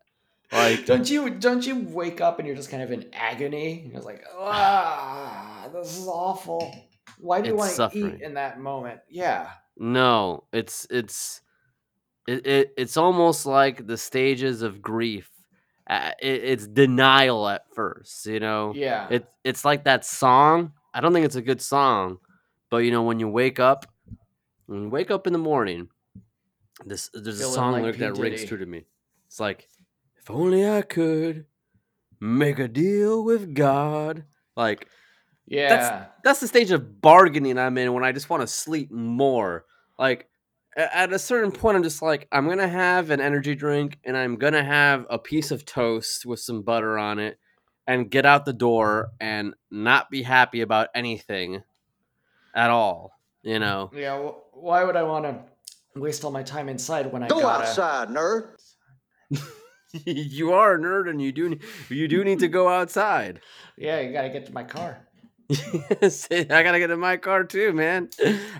Like, don't you don't you wake up and you're just kind of in agony? You're like, ah, this is awful. Why do you want to eat in that moment? Yeah, no, it's it's it, it it's almost like the stages of grief. Uh, it, it's denial at first, you know. yeah. It it's like that song. I don't think it's a good song, but you know when you wake up, when you wake up in the morning, this there's a song like lyric P. that rings true to me. It's like, if only I could make a deal with God. Like yeah. that's that's the stage of bargaining I'm in when I just want to sleep more. Like at a certain point, I'm just like, I'm gonna have an energy drink and I'm gonna have a piece of toast with some butter on it and get out the door and not be happy about anything at all. You know, Yeah, wh- why would I want to waste all my time inside when I Go gotta? outside, nerd. you are a nerd and you do you do need to go outside. Yeah, you gotta get to my car. I gotta get in my car too, man.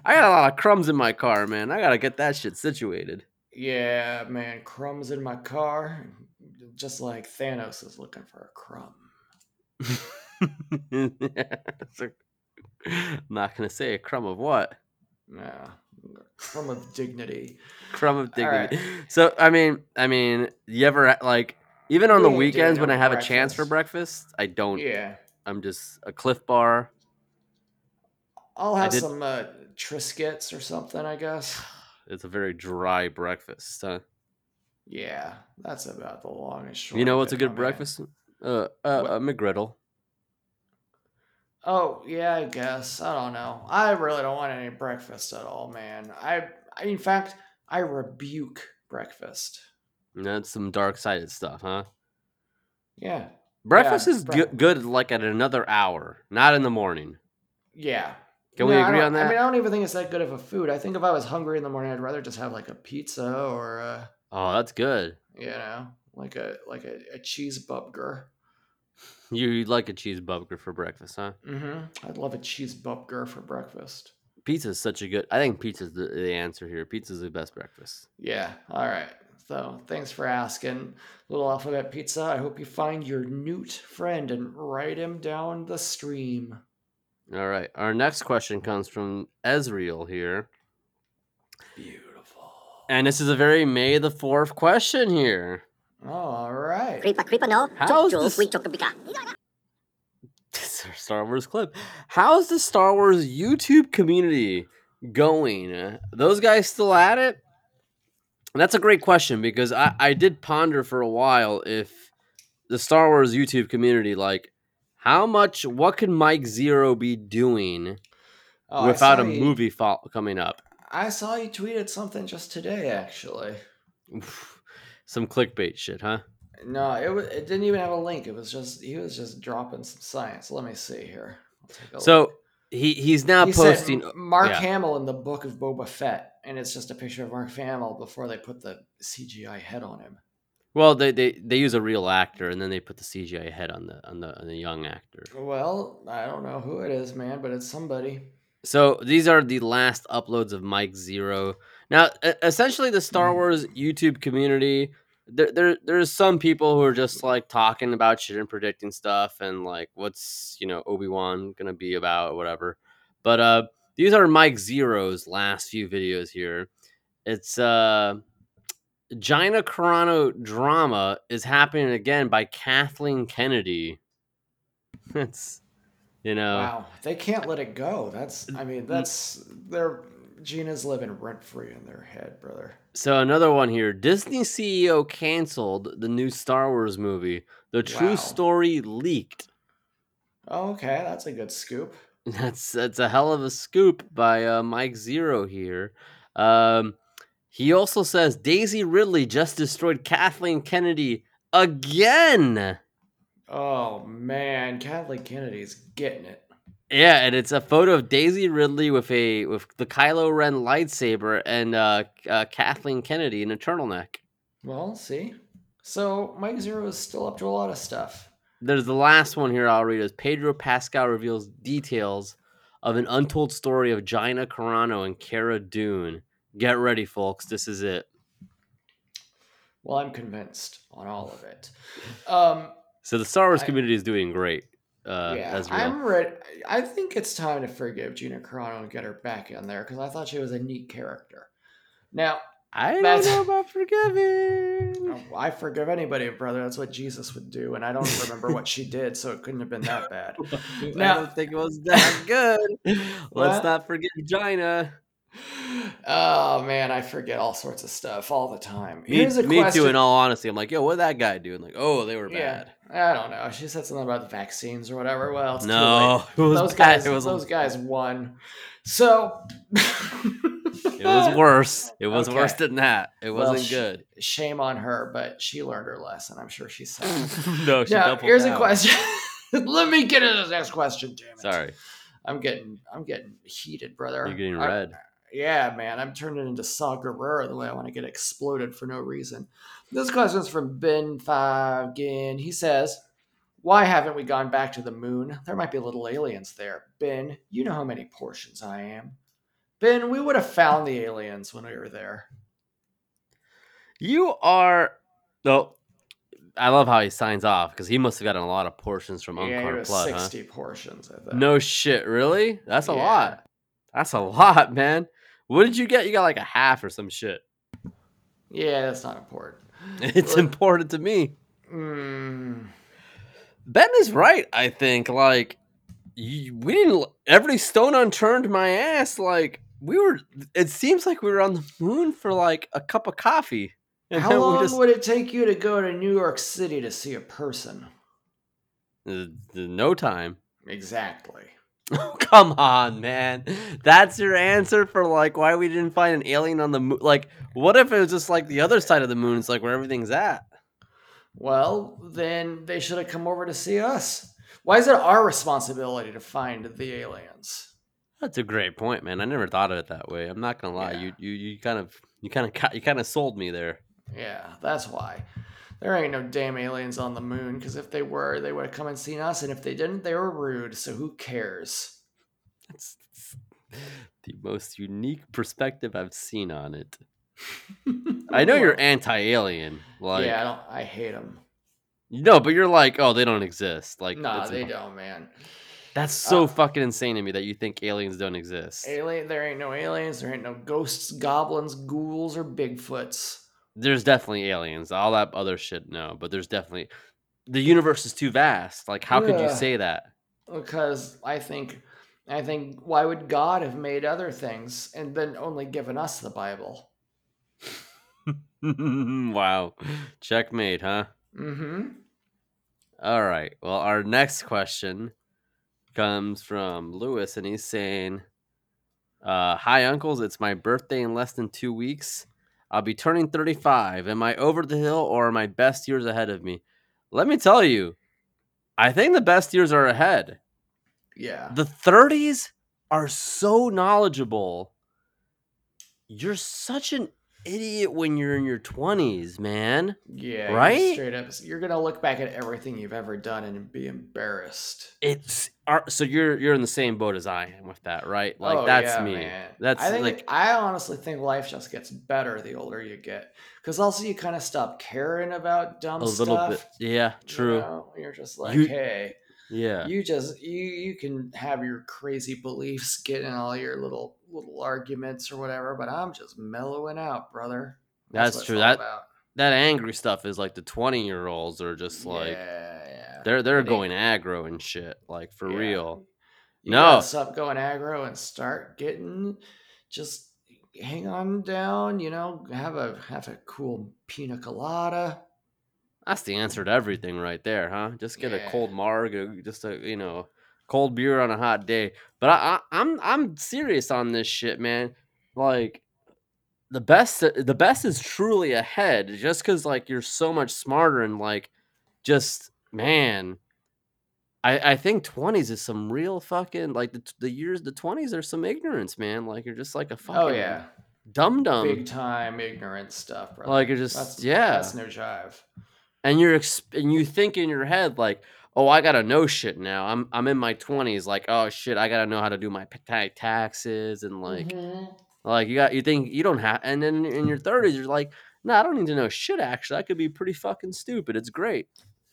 I got a lot of crumbs in my car, man. I gotta get that shit situated. Yeah, man, crumbs in my car, just like Thanos is looking for a crumb. So, I'm not gonna say a crumb of what Yeah, crumb of dignity. crumb of All right. dignity. So I mean, I mean, you ever like even on We the ain't doing weekends when I have a chance for breakfast. breakfast, I don't. Yeah, I'm just a Clif Bar. I'll have did- some uh, Triscuits or something, I guess. It's a very dry breakfast. Huh? Yeah, that's about the longest short. You know what's a good breakfast? Uh, uh, a McGriddle. Oh yeah, I guess. I don't know. I really don't want any breakfast at all, man. I, I in fact, I rebuke breakfast. That's some dark sided stuff, huh? Yeah, Breakfast is bre- go- good like at another hour, not in the morning. yeah. Can we No, I agree on that? I mean, I don't even think it's that good of a food. I think if I was hungry in the morning, I'd rather just have like a pizza or a, oh, that's good. you know, like a like a, a cheese burger. You you'd like a cheese burger for breakfast, huh? Mm-hmm. I'd love a cheese burger for breakfast. Pizza is such a good. I think pizza's the, the answer here. Pizza's the best breakfast. Yeah. All right. So thanks for asking, little alphabet pizza. I hope you find your newt friend and write him down the stream. All right. Our next question comes from Ezreal here, Beautiful. and this is a very May the Fourth question here. All right. Creeper, creeper, no. How's Choo, choo, this- sweet chocobika. This is our Star Wars clip. How's the Star Wars YouTube community going? Those guys still at it? That's a great question because I, I did ponder for a while if the Star Wars YouTube community, like, how much, what could Mike Zeroh be doing Oh, without saw a you- movie fo- coming up? I saw you tweeted something just today, actually. Some clickbait shit, huh? No, it was. It didn't even have a link. It was just he was just dropping some science. Let me see here. I'll take a So look. he he's now he posting. Mark yeah. Hamill in the Book of Boba Fett, and it's just a picture of Mark Hamill before they put the CGI head on him. Well, they, they they use a real actor and then they put the CGI head on the on the on the young actor. Well, I don't know who it is, man, but it's somebody. So these are the last uploads of Mike Zeroh. Now, essentially, the Star Mm. Wars YouTube community, there, there, there's some people who are just like talking about shit and predicting stuff and like what's you know Obi Wan gonna be about or whatever. But uh, these are Mike Zeroh's last few videos here. It's uh, Gina Carano drama is happening again by Kathleen Kennedy. It's you know. Wow, they can't let it go. That's, I mean, that's they're Gina's living rent free in their head, brother. So another one here. Disney CEO canceled the new Star Wars movie. The true Wow. story leaked. Oh, okay, that's a good scoop. That's that's a hell of a scoop by uh, Mike Zeroh here. Um, he also says Daisy Ridley just destroyed Kathleen Kennedy again. Oh man, Kathleen Kennedy's getting it. Yeah, and it's a photo of Daisy Ridley with a with the Kylo Ren lightsaber and uh, uh, Kathleen Kennedy in a turtleneck. Well, see, so Mike Zeroh is still up to a lot of stuff. There's the last one here I'll read is Pedro Pascal reveals details of an untold story of Gina Carano and Cara Dune. Get ready, folks. This is it. Well, I'm convinced on all of it. Um, So the Star Wars I- community is doing great. Uh, yeah. I'm ready. I think it's time to forgive Gina Carano and get her back in there because I thought she was a neat character. Now, I don't know about forgiving. oh, I forgive anybody, brother. That's what Jesus would do, and I don't remember what she did, so it couldn't have been that bad. I don't think it was that good. Let's not forget Gina. Oh man, I forget all sorts of stuff all the time. Me, me too. In all honesty, I'm like, yo, what did that guy do? And like, oh, they were yeah, bad. I don't know. She said something about the vaccines or whatever. Well, it's too No, late. it was those bad. guys. It was, those guys won. So it was worse. It was Okay. worse than that. It Well, wasn't sh- good. Shame on her, but she learned her lesson. I'm sure she's no, she now, here's a question. Let me get into this next question, damn it. Sorry, I'm getting I'm getting heated, brother. you're getting I- red. Yeah, man, I'm turning into Saw Gerrera the way I want to get exploded for no reason. This question is from Ben Fagin. He says, Why haven't we gone back to the moon? There might be little aliens there. Ben, you know how many portions I am. Ben, we would have found the aliens when we were there. You are. No, I love how he signs off because he must have gotten a lot of portions from yeah, Uncard it was huh? 60 portions, I think. No shit, really? That's a Yeah. lot. That's a lot, man. What did you get? You got like a half or some shit. Yeah, that's not important. It's important to me. Mm, Ben is right. I think like you, we didn't. Every stone unturned, my ass. Like we were. It seems like we were on the moon for like a cup of coffee. How long just- would it take you to go to New York City to see a person? No time. Exactly. Come on, man. That's your answer for like why we didn't find an alien on the moon. Like, what if it was just like the other side of the moon? It's like where everything's at. Well, then they should have come over to see us. Why is it our responsibility to find the aliens? That's a great point, man. I never thought of it that way. I'm not gonna lie. Yeah. You you you kind of you kind of you kind of sold me there. Yeah, that's why. There ain't no damn aliens on the moon, because if they were, they would have come and seen us, and if they didn't, they were rude, so who cares? That's the most unique perspective I've seen on it. I know you're anti-alien, like yeah, I don't. I hate them. no, but you're like, oh, they don't exist. Like, Nah, that's, they don't, man. that's so Uh, fucking insane to me that you think aliens don't exist. Alien, there ain't no aliens. There ain't no ghosts, goblins, ghouls, or Bigfoots. There's definitely aliens. All that other shit, no. But there's definitely the universe is too vast. Like, how could you say that? Because I think, I think, why would God have made other things and then only given us the Bible? wow, checkmate, huh? Mm-hmm. All right. Well, our next question comes from Lewis, and he's saying, uh, "Hi, uncles. It's my birthday in less than two weeks. I'll be turning 35. Am I over the hill, or are my best years ahead of me? Let me tell you, I think the best years are ahead. Yeah. The 30s are so knowledgeable. You're such an idiot when you're in your 20s, man. Yeah, Right? Straight up, you're gonna look back at everything you've ever done and be embarrassed. It's so you're you're in the same boat as I am with that, right? Like Oh, that's yeah, me. man. That's I think like I honestly think life just gets better the older you get, because also you kind of stop caring about dumb a little stuff. bit. Yeah, you true. know? You're just like, You- hey, Yeah. you just you you can have your crazy beliefs, get in all your little little arguments or whatever, but I'm just mellowing out, brother. That's what it's true. That- about. that angry stuff is like the 20 year olds are just like yeah, yeah. they're they're It ain't- going aggro and shit, like for Yeah. real. You No. stop going aggro and start getting just hang on down. You know, have a have a cool pina colada. That's the answer to everything right there, huh? Just get a cold marg, uh, just a you know, cold beer on a hot day. But I, I I'm I'm serious on this shit, man. Like the best the best is truly ahead just because like you're so much smarter and like just man I, I think 20s is some real fucking like the, the years the 20s are some ignorance man like you're just like a oh, fucking Oh yeah, dumb dumb big time ignorant stuff, bro. like you're just that's, yeah that's no jive. and you're ex- and you think in your head like oh i gotta know shit now i'm i'm in my 20s like oh shit i gotta know how to do my taxes and like Mhm. like you got you think you don't have and then in your 30s you're like no i don't need to know shit actually i could be pretty fucking stupid it's great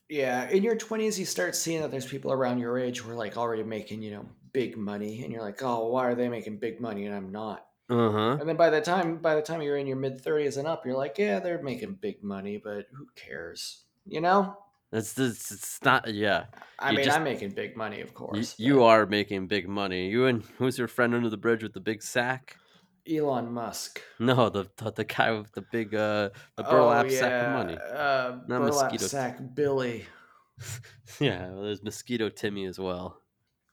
Yeah, in your twenties, you start seeing that there's people around your age who are like already making you know big money, and you're like, oh, why are they making big money and I'm not? uh-huh And then by the time by the time you're in your mid thirties and up, you're like, yeah, they're making big money, but who cares? You know? It's it's, it's not yeah I You mean, just- I'm making big money, of course. you but are making big money you and who's your friend under the bridge with the big sack Elon Musk. no the the, the guy with the big uh the burlap sack of money Uh, Not burlap mosquito. sack Billy. yeah well, there's mosquito timmy as well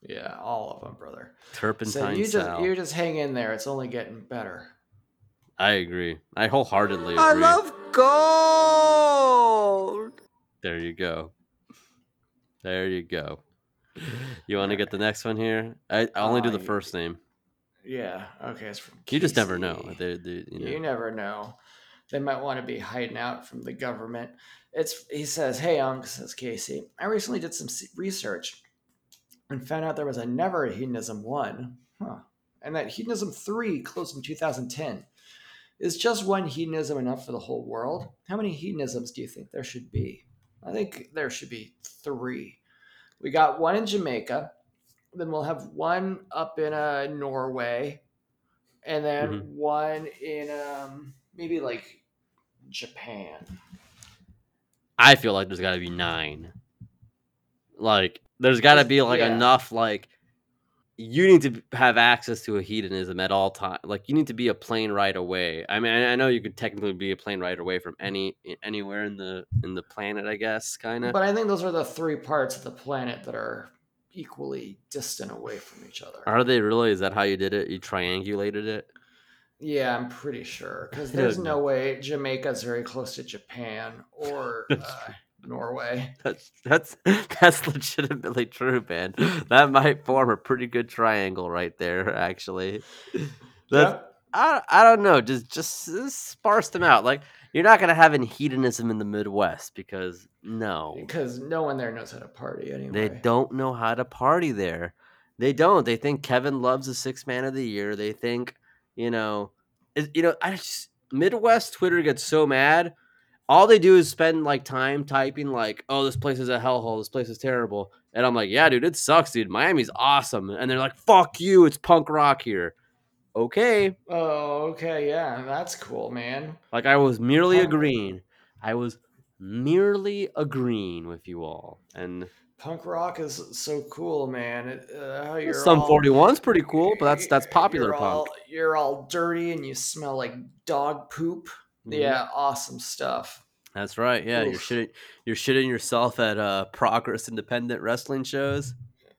Yeah, all of them, brother. turpentine So you just you just hang in there. It's only getting better. I agree. I wholeheartedly agree. I love gold. There you go. There you go. You want to get the next one here? I, I only do the first name. Yeah. Okay. It's from You just never know. They, they, you know. You never know. They might want to be hiding out from the government. It's he says, "Hey, Unc," says Casey. I recently did some research and found out there was a never hedonism one, huh? And that hedonism three closed in 2010. Is just one hedonism enough for the whole world? How many hedonisms do you think there should be? I think there should be three. We got one in Jamaica, then we'll have one up in uh, Norway, and then Mhm. one in um, maybe like Japan. I feel like there's got to be nine. Like, there's got to be like yeah. enough. Like, you need to have access to a hedonism at all time. Like you need to be a plane ride away. I mean, I know you could technically be a plane ride away from any anywhere in the in the planet, I guess, kind of. But I think those are the three parts of the planet that are equally distant away from each other. Are they really? Is that how you did it? You triangulated it? Yeah, I'm pretty sure because there's no way Jamaica's very close to Japan or uh, Norway. That's that's that's legitimately true, man. That might form a pretty good triangle right there, actually. That's, Yep. I I don't know. Just just sparse them out. Like you're not gonna have any hedonism in the Midwest because no, Because no one there knows how to party anyway. they don't know how to party there. They don't. They think Kevin Love's a six man of the year. They think, you know, it, you know. I just Midwest Twitter gets so mad. All they do is spend like time typing like, "Oh, this place is a hellhole. This place is terrible." And I'm like, "Yeah, dude, it sucks, dude. Miami's awesome." And they're like, "Fuck you. It's punk rock here." Okay, Oh, okay, yeah, that's cool, man. like I was merely Punk- agreeing. I was merely agreeing with you all. And Punk rock is so cool, man. It, uh, Sum all- 41's pretty cool, but that's that's popular you're punk. All, you're all dirty and you smell like dog poop. Mhm. Yeah, awesome stuff. That's right. Yeah, you're Oof. shitting you're shitting yourself at uh progress independent wrestling shows.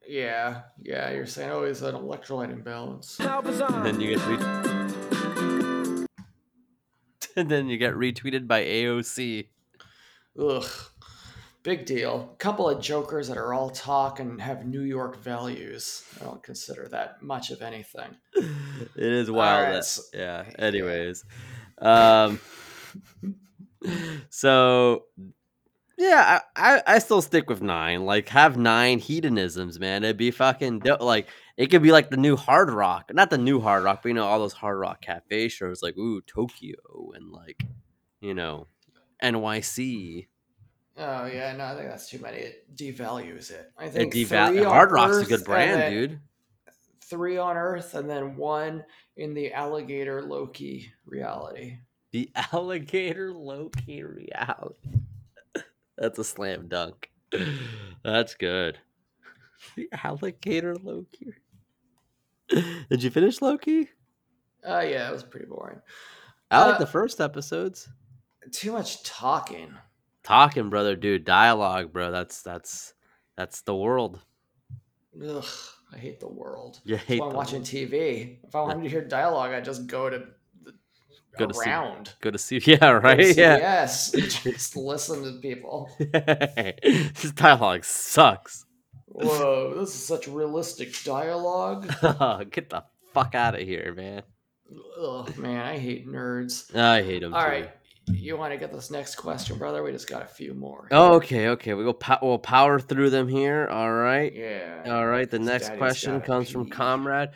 Yeah, yeah. You're saying, oh, he's an electrolyte imbalance. And then you get re- and then you get retweeted by AOC. Ugh. Big deal. Couple of jokers that are all talk and have New York values. I don't consider that much of anything. It is wild. right, that- yeah. Anyways. Um so yeah, I, I, I still stick with nine. Like, have nine hedonisms, man. It'd be fucking dope. like it could be like the new hard rock, not the new hard rock, but you know all those hard rock cafe shows, like ooh Tokyo and like you know NYC. Oh yeah, no, I think that's too many. It devalues it. I It think deval- three on hard rock's a good brand, dude. Three on Earth and then one in the alligator Loki reality. The alligator Loki reality. That's a slam dunk. That's good. The alligator Loki. Did you finish Loki? Oh yeah, it was pretty boring. I like Uh, the first episodes. Too much talking. Talking, brother, dude. Dialogue, bro. That's that's that's the world. Ugh, I hate the world. You hate the watching world. TV. If I wanted to hear dialogue, I just go to the, Go to see- Go to see. Yeah, right. Yeah. Yes. just listen to people. this dialogue sucks. Whoa, this is such realistic dialogue. Oh, get the fuck out of here, man. Ugh, man, I hate nerds. I hate them. All too. right, you want to get this next question, brother? We just got a few more. Oh, okay, okay. We go. Pow- we'll power through them here. All right. yeah. All right. The next daddy's question comes from. Comrade.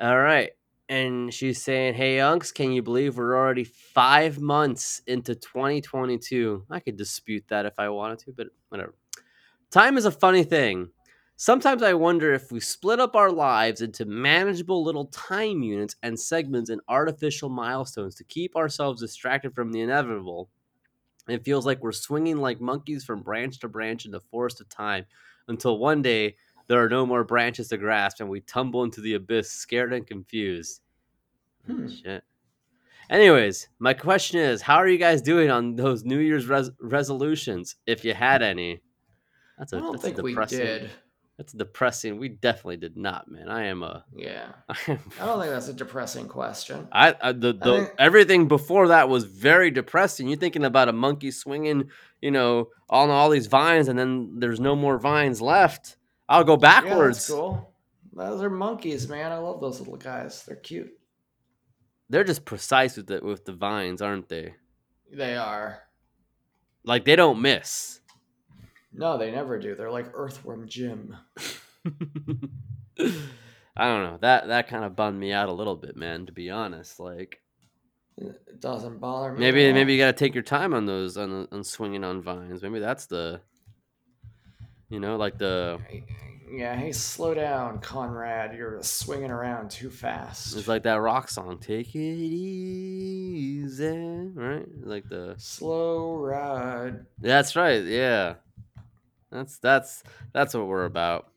All right. And she's saying, Hey, Unks, can you believe we're already five months into 2022? I could dispute that if I wanted to, but whatever. Time is a funny thing. Sometimes I wonder if we split up our lives into manageable little time units and segments and artificial milestones to keep ourselves distracted from the inevitable. It feels like we're swinging like monkeys from branch to branch in the forest of time until one day there are no more branches to grasp and we tumble into the abyss scared and confused. Hmm. Shit. Anyways, my question is how are you guys doing on those New Year's res- resolutions, if you had any? That's a, I don't think we did. That's depressing. We definitely did not, man. I am a. Yeah. I, am, I don't think that's a depressing question. I, I the, I the think- everything before that was very depressing. You're thinking about a monkey swinging, you know, on all these vines, and then there's no more vines left. I'll go Yeah, backwards. that's cool. Those are monkeys, man. I love those little guys. They're cute. They're just precise with the with the vines, aren't they? They are. Like they don't miss. No, they never do. They're like Earthworm Jim. I don't know. That that kind of bummed me out a little bit, man. To be honest, like It doesn't bother me. maybe maybe you got to take your time on those on on swinging on vines. Maybe that's the, you know, like the Yeah, hey, slow down, Conrad. You're swinging around too fast. it's like that rock song. Take it easy, right? Like the slow ride. that's right. Yeah, that's that's that's what we're about.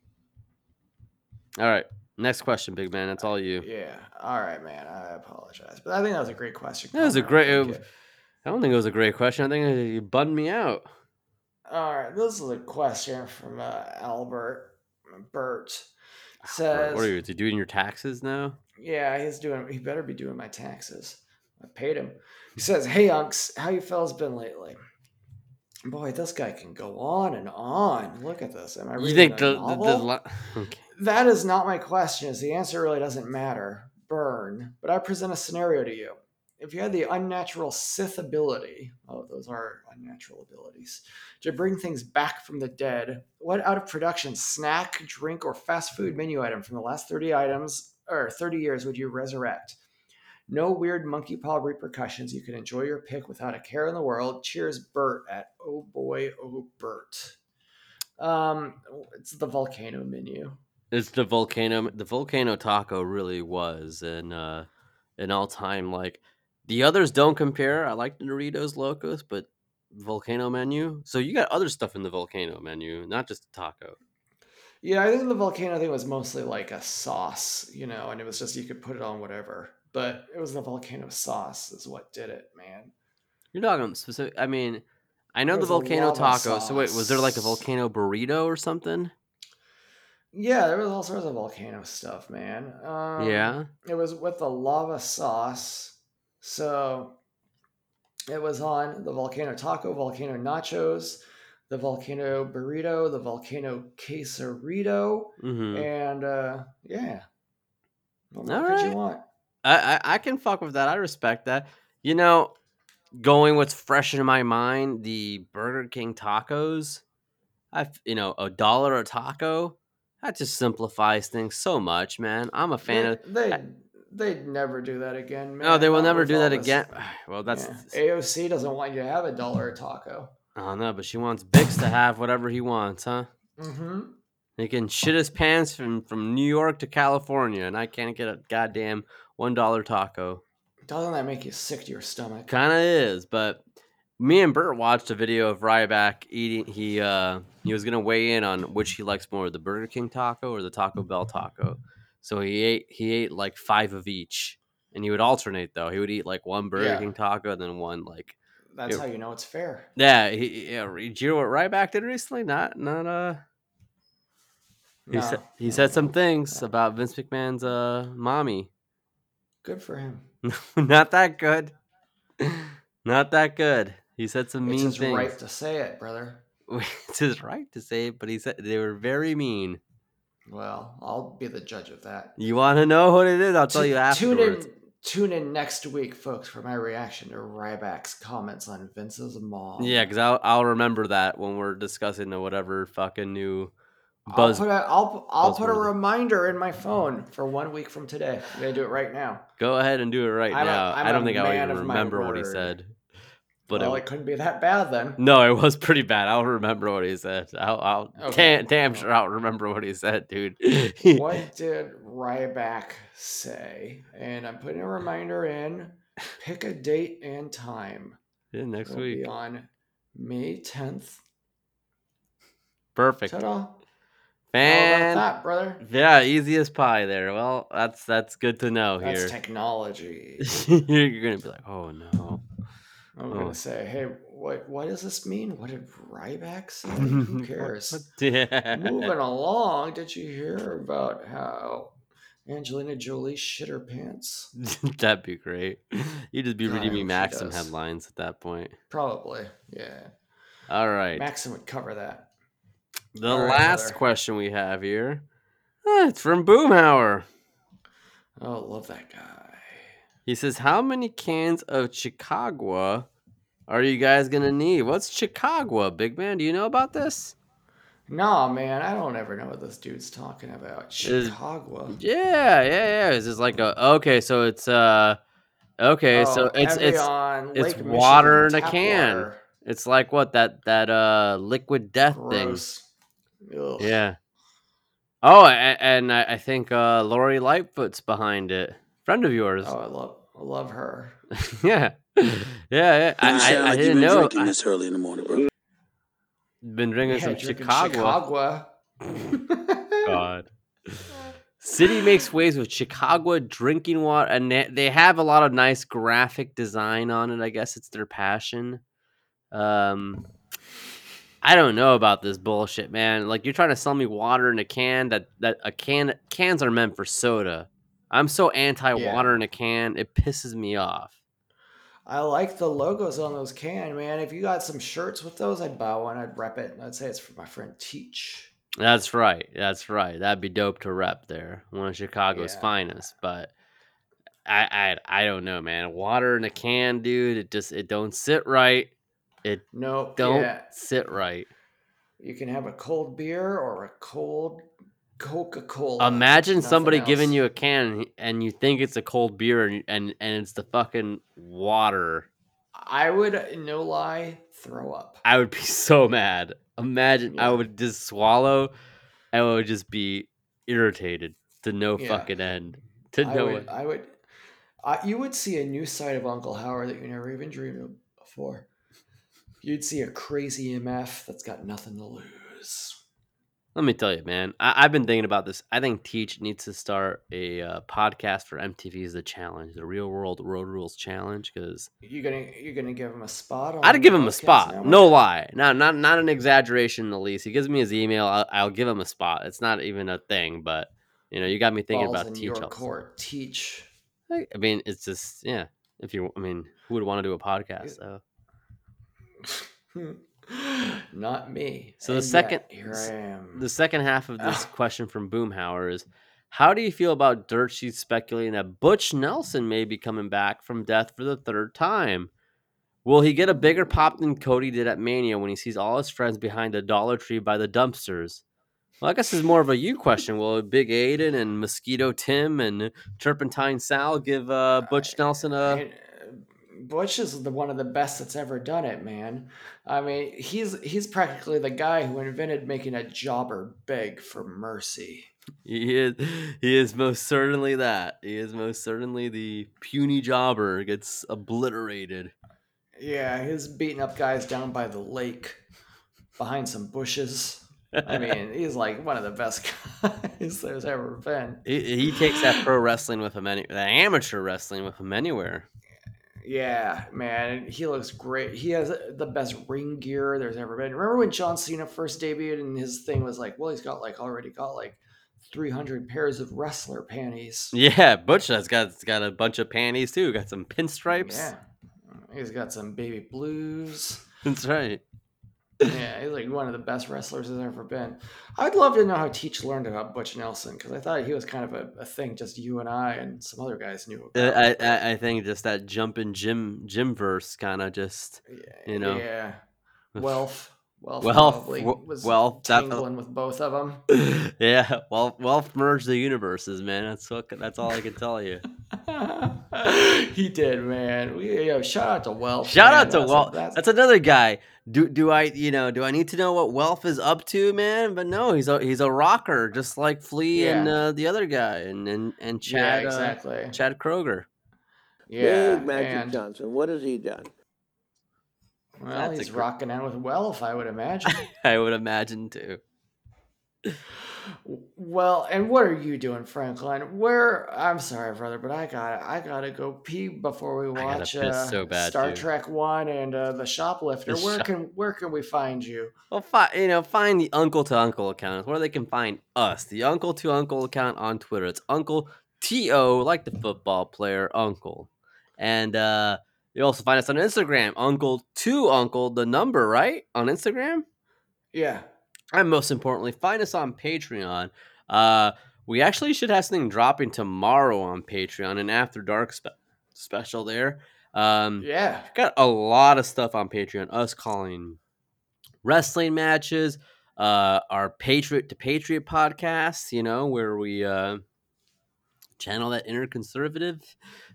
All right. Next question, big man. That's all you. Yeah. All right, man. I apologize, but I think that was a great question. That was a great- uh, you. I don't think it was a great question. I think you bunned me out. All right, this is a question from uh, Albert Bert. Or Says, What are you? Is he doing your taxes now? yeah, he's doing. He better be doing my taxes. I paid him. He says, "Hey, unks, how you fellas been lately?" Boy, this guy can go on and on. Look at this. Am I reading You think the, the, the okay. That is not my question. Is the answer really doesn't matter. Burn. But I present a scenario to you. If you had the unnatural Sith ability, oh, those are unnatural abilities, to bring things back from the dead, what out of production snack, drink, or fast food menu item from the last 30 items or 30 years would you resurrect? No weird monkey paw repercussions. You can enjoy your pick without a care in the world. Cheers, Bert at Oh Boy, Oh Bert. Um, it's the volcano menu. It's the volcano. The volcano taco really was an uh, an all time like. The others don't compare. I like the Doritos Locos, but volcano menu. So you got other stuff in the volcano menu, not just the taco. Yeah, I think the volcano thing was mostly like a sauce, you know, and it was just you could put it on whatever. But it was the volcano sauce is what did it, man. You're talking specific. I mean, I know the volcano lava taco. So wait, was there like a volcano burrito or something? Yeah, there was all sorts of volcano stuff, man. Um, yeah. it was with the lava sauce. So it was on the volcano taco, volcano nachos, the volcano burrito, the volcano quesarito, hmm and uh, yeah. What more All could you want? I, I I can fuck with that. I respect that. You know, going what's fresh in my mind, the Burger King tacos. I you know a dollar a taco. That just simplifies things so much, man. I'm a fan of. they, they they'd never do that again, man. No, they will Not never do that this- again. Well, that's. Yeah. AOC doesn't want you to have a dollar a taco. Oh no, but she wants Bix to have whatever he wants, huh? Mm-hmm. He can shit his pants from from New York to California, and I can't get a goddamn one dollar taco. Doesn't that make you sick to your stomach? Kind of is, but me and Bert watched a video of Ryback eating. He uh he was gonna weigh in on which he likes more, the Burger King taco or the Taco Bell taco. So he ate he ate like five of each, and he would alternate though. He would eat like one Burger Yeah. King taco, and then one like That's Yeah. how you know it's fair. yeah. He, yeah. Did you know what Ryback did recently? Not not uh. He No, said he said some things no. about Vince McMahon's uh mommy. Good for him. Not that good. Not that good. He said some mean It's his things. right to say it, brother. it's his right to say it, but he said they were very mean. Well, I'll be the judge of that. You want to know what it is? I'll tell Tu- you Tune afterwards. in, tune in next week, folks, for my reaction to Ryback's comments on Vince's mom. Yeah, because I'll I'll remember that when we're discussing the whatever fucking new I'll buzz. put a I'll I'll put a reminder in my phone for one week from today. I'm gonna do it right now. Go ahead and do it right I'm now. I'm I don't think I'll man even remember what he said. But well, it, it couldn't be that bad then. no, it was pretty bad. I'll remember what he said. I'll, I'll Okay. damn, damn sure I'll remember what he said, dude. what did Ryback say? And I'm putting a reminder in. Pick a date and time. yeah, next It'll week. be on May 10th. Perfect. Ta-da! Fan. that, brother? Yeah, easy as pie there. Well, that's that's good to know That's here. technology. You're gonna be like, oh no. I'm Oh. gonna say, hey, what what does this mean? What did Ryback say? Who cares? yeah. Moving along, did you hear about how Angelina Jolie shit her pants? That'd be great. You'd just be God, reading me Maxim headlines at that point. Probably, yeah. All right. Maxim would cover that. The all last question we have here. ah, it's from Boomhauer. Oh, love that guy. He says, How many cans of Chicago are you guys gonna need? What's Chicago, big man? Do you know about this? Nah, man, I don't ever know what this dude's talking about. Is- Chicago. Yeah, yeah, yeah. Is this like a okay? So it's uh, okay, so Oh, it's it's Evian, it's Lake water Michigan in a can. water. it's like what that that uh liquid death thing. Gross. Ugh. Yeah. Oh, and, and I, I think uh Lori Lightfoot's behind it. Friend of yours. Oh, I love, I love her. yeah. Yeah, yeah. You I, sound I, I like you've didn't been know. drinking I've this early in the morning, bro. been drinking Yeah, some drinking Chicago. Chicago. God. City makes waves with Chicago drinking water, and they, they have a lot of nice graphic design on it. I guess it's their passion. Um, I don't know about this bullshit, man. Like you're trying to sell me water in a can that that a can cans are meant for soda. I'm so anti water in a can, it pisses me off. I like the logos on those can, man. If you got some shirts with those, I'd buy one. I'd rep it. I'd say it's for my friend Teach. That's right. That's right. That'd be dope to rep there. One of Chicago's Yeah. finest. But I, I I don't know, man. Water in a can, dude. It just it don't sit right. It Nope. don't Yeah. sit right. You can have a cold beer or a cold Coca Cola. Imagine somebody giving you a can and you think it's a cold beer and and, and it's the fucking water. I would, no lie, throw up. I would be so mad. Imagine I would just swallow. And I would just be irritated to no Yeah. fucking end. To I no would, end. I would, I, you would see a new side of Uncle Howard that you never even dreamed of before. You'd see a crazy MF that's got nothing to lose. Let me tell you, man. I, I've been thinking about this. I think Teach needs to start a uh, podcast for MTV's The Challenge, the Real World Road Rules Challenge, because you're gonna, you're gonna give him a spot? On I'd give him a spot. Network? No lie, not not not an exaggeration in the least. He gives me his email. I'll, I'll give him a spot. It's not even a thing, but you know, you got me thinking Balls about Teach. your all of a sudden. court. Teach. I I mean, it's just yeah. If you, I mean, who would want to do a podcast? though? Not me. So the And yet, second- here I am. The second half of this question from Boomhauer is How do you feel about dirt sheets speculating that Butch Nelson may be coming back from death for the third time? Will he get a bigger pop than Cody did at Mania when he sees all his friends behind the Dollar Tree by the dumpsters? Well, I guess is more of a you question. Will Big Aiden and Mosquito Tim and Turpentine Sal give uh, Butch Nelson a. Butch is the one of the best that's ever done it, man. I mean, he's he's practically the guy who invented making a jobber beg for mercy. He is, he is most certainly that. He is most certainly the puny jobber gets obliterated. Yeah, he's beating up guys down by the lake behind some bushes. I mean, he's like one of the best guys there's ever been. he, he takes that pro wrestling with him, any, the amateur wrestling with him anywhere. Yeah, man, he looks great. He has the best ring gear there's ever been. Remember when John Cena first debuted and his thing was like, well, he's got like already got like 300 pairs of wrestler panties. Yeah, Butch has got got a bunch of panties too. Got some pinstripes. Yeah. He's got some baby blues. That's right. Yeah, he's like one of the best wrestlers there's ever been. I'd love to know how Teach learned about Butch Nelson because I thought he was kind of a, a thing just you and I and some other guys knew Uh, about. I, I I think just that jumping Jim Jim verse kind of just you know. Yeah. Wealth. Wealth, Wealth, was wealth, that- with both of them. yeah. Well, wealth merged the universes, man. That's what that's all I can tell you. he did, man. We, yo, shout out to Wealth. Shout man. out to That's- Wealth. that's- That's, another guy. Do do I you know do I need to know what Wealth is up to, man? But no, he's a he's a rocker, just like Flea and uh, the other guy, and and and yeah, Chad uh, exactly. Chad Kroeger. yeah, Big Magic and, Johnson. What has he done? well, That's he's gr- rocking out with Wealth, I would imagine. I would imagine too. Well, and what are you doing, Franklin? Where I'm sorry, brother, but I got I gotta go pee before we I gotta watch piss uh, so bad, Star too. Trek One and uh, the Shoplifter. The where Shop- can where can we find you? Well, fi- you know, find the Uncle to Uncle account. Where they can find us, the Uncle to Uncle account on Twitter. It's Uncle T O, like the football player Uncle, and uh, you also find us on Instagram, Uncle to Uncle, the number right on Instagram. Yeah, And most importantly, find us on Patreon. Uh, we actually should have something dropping tomorrow on Patreon, an After Dark spe- special there. Um, yeah, got a lot of stuff on Patreon. Us calling wrestling matches, uh, our Patriot to Patriot podcast, you know, where we uh, channel that inner conservative.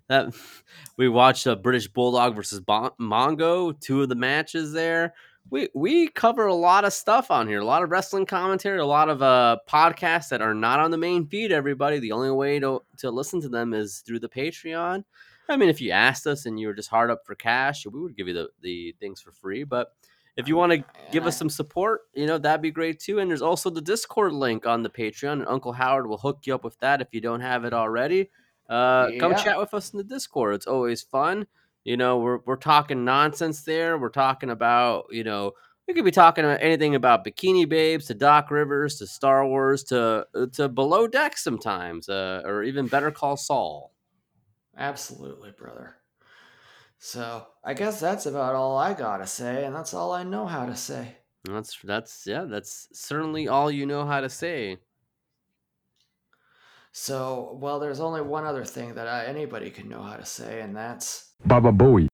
That we watched a British Bulldog versus Mongo, two of the matches there. We we cover a lot of stuff on here, a lot of wrestling commentary, a lot of uh podcasts that are not on the main feed. Everybody, the only way to to listen to them is through the Patreon. I mean, if you asked us and you were just hard up for cash, we would give you the, the things for free. But if you want to give us some support, you know, that'd be great too. And there's also the Discord link on the Patreon. And Uncle Howard will hook you up with that if you don't have it already. Uh, Come chat with us in the Discord. It's always fun. You know, we're, we're talking nonsense there. We're talking about, you know, we could be talking about anything about Bikini Babes to Doc Rivers to Star Wars to uh, to Below Deck sometimes, uh, or even Better Call Saul. Absolutely, brother. So I guess that's about all I gotta say, and that's all I know how to say. That's that's yeah, that's certainly all you know how to say. So, well, there's only one other thing that I, anybody can know how to say, and that's Baba Booey.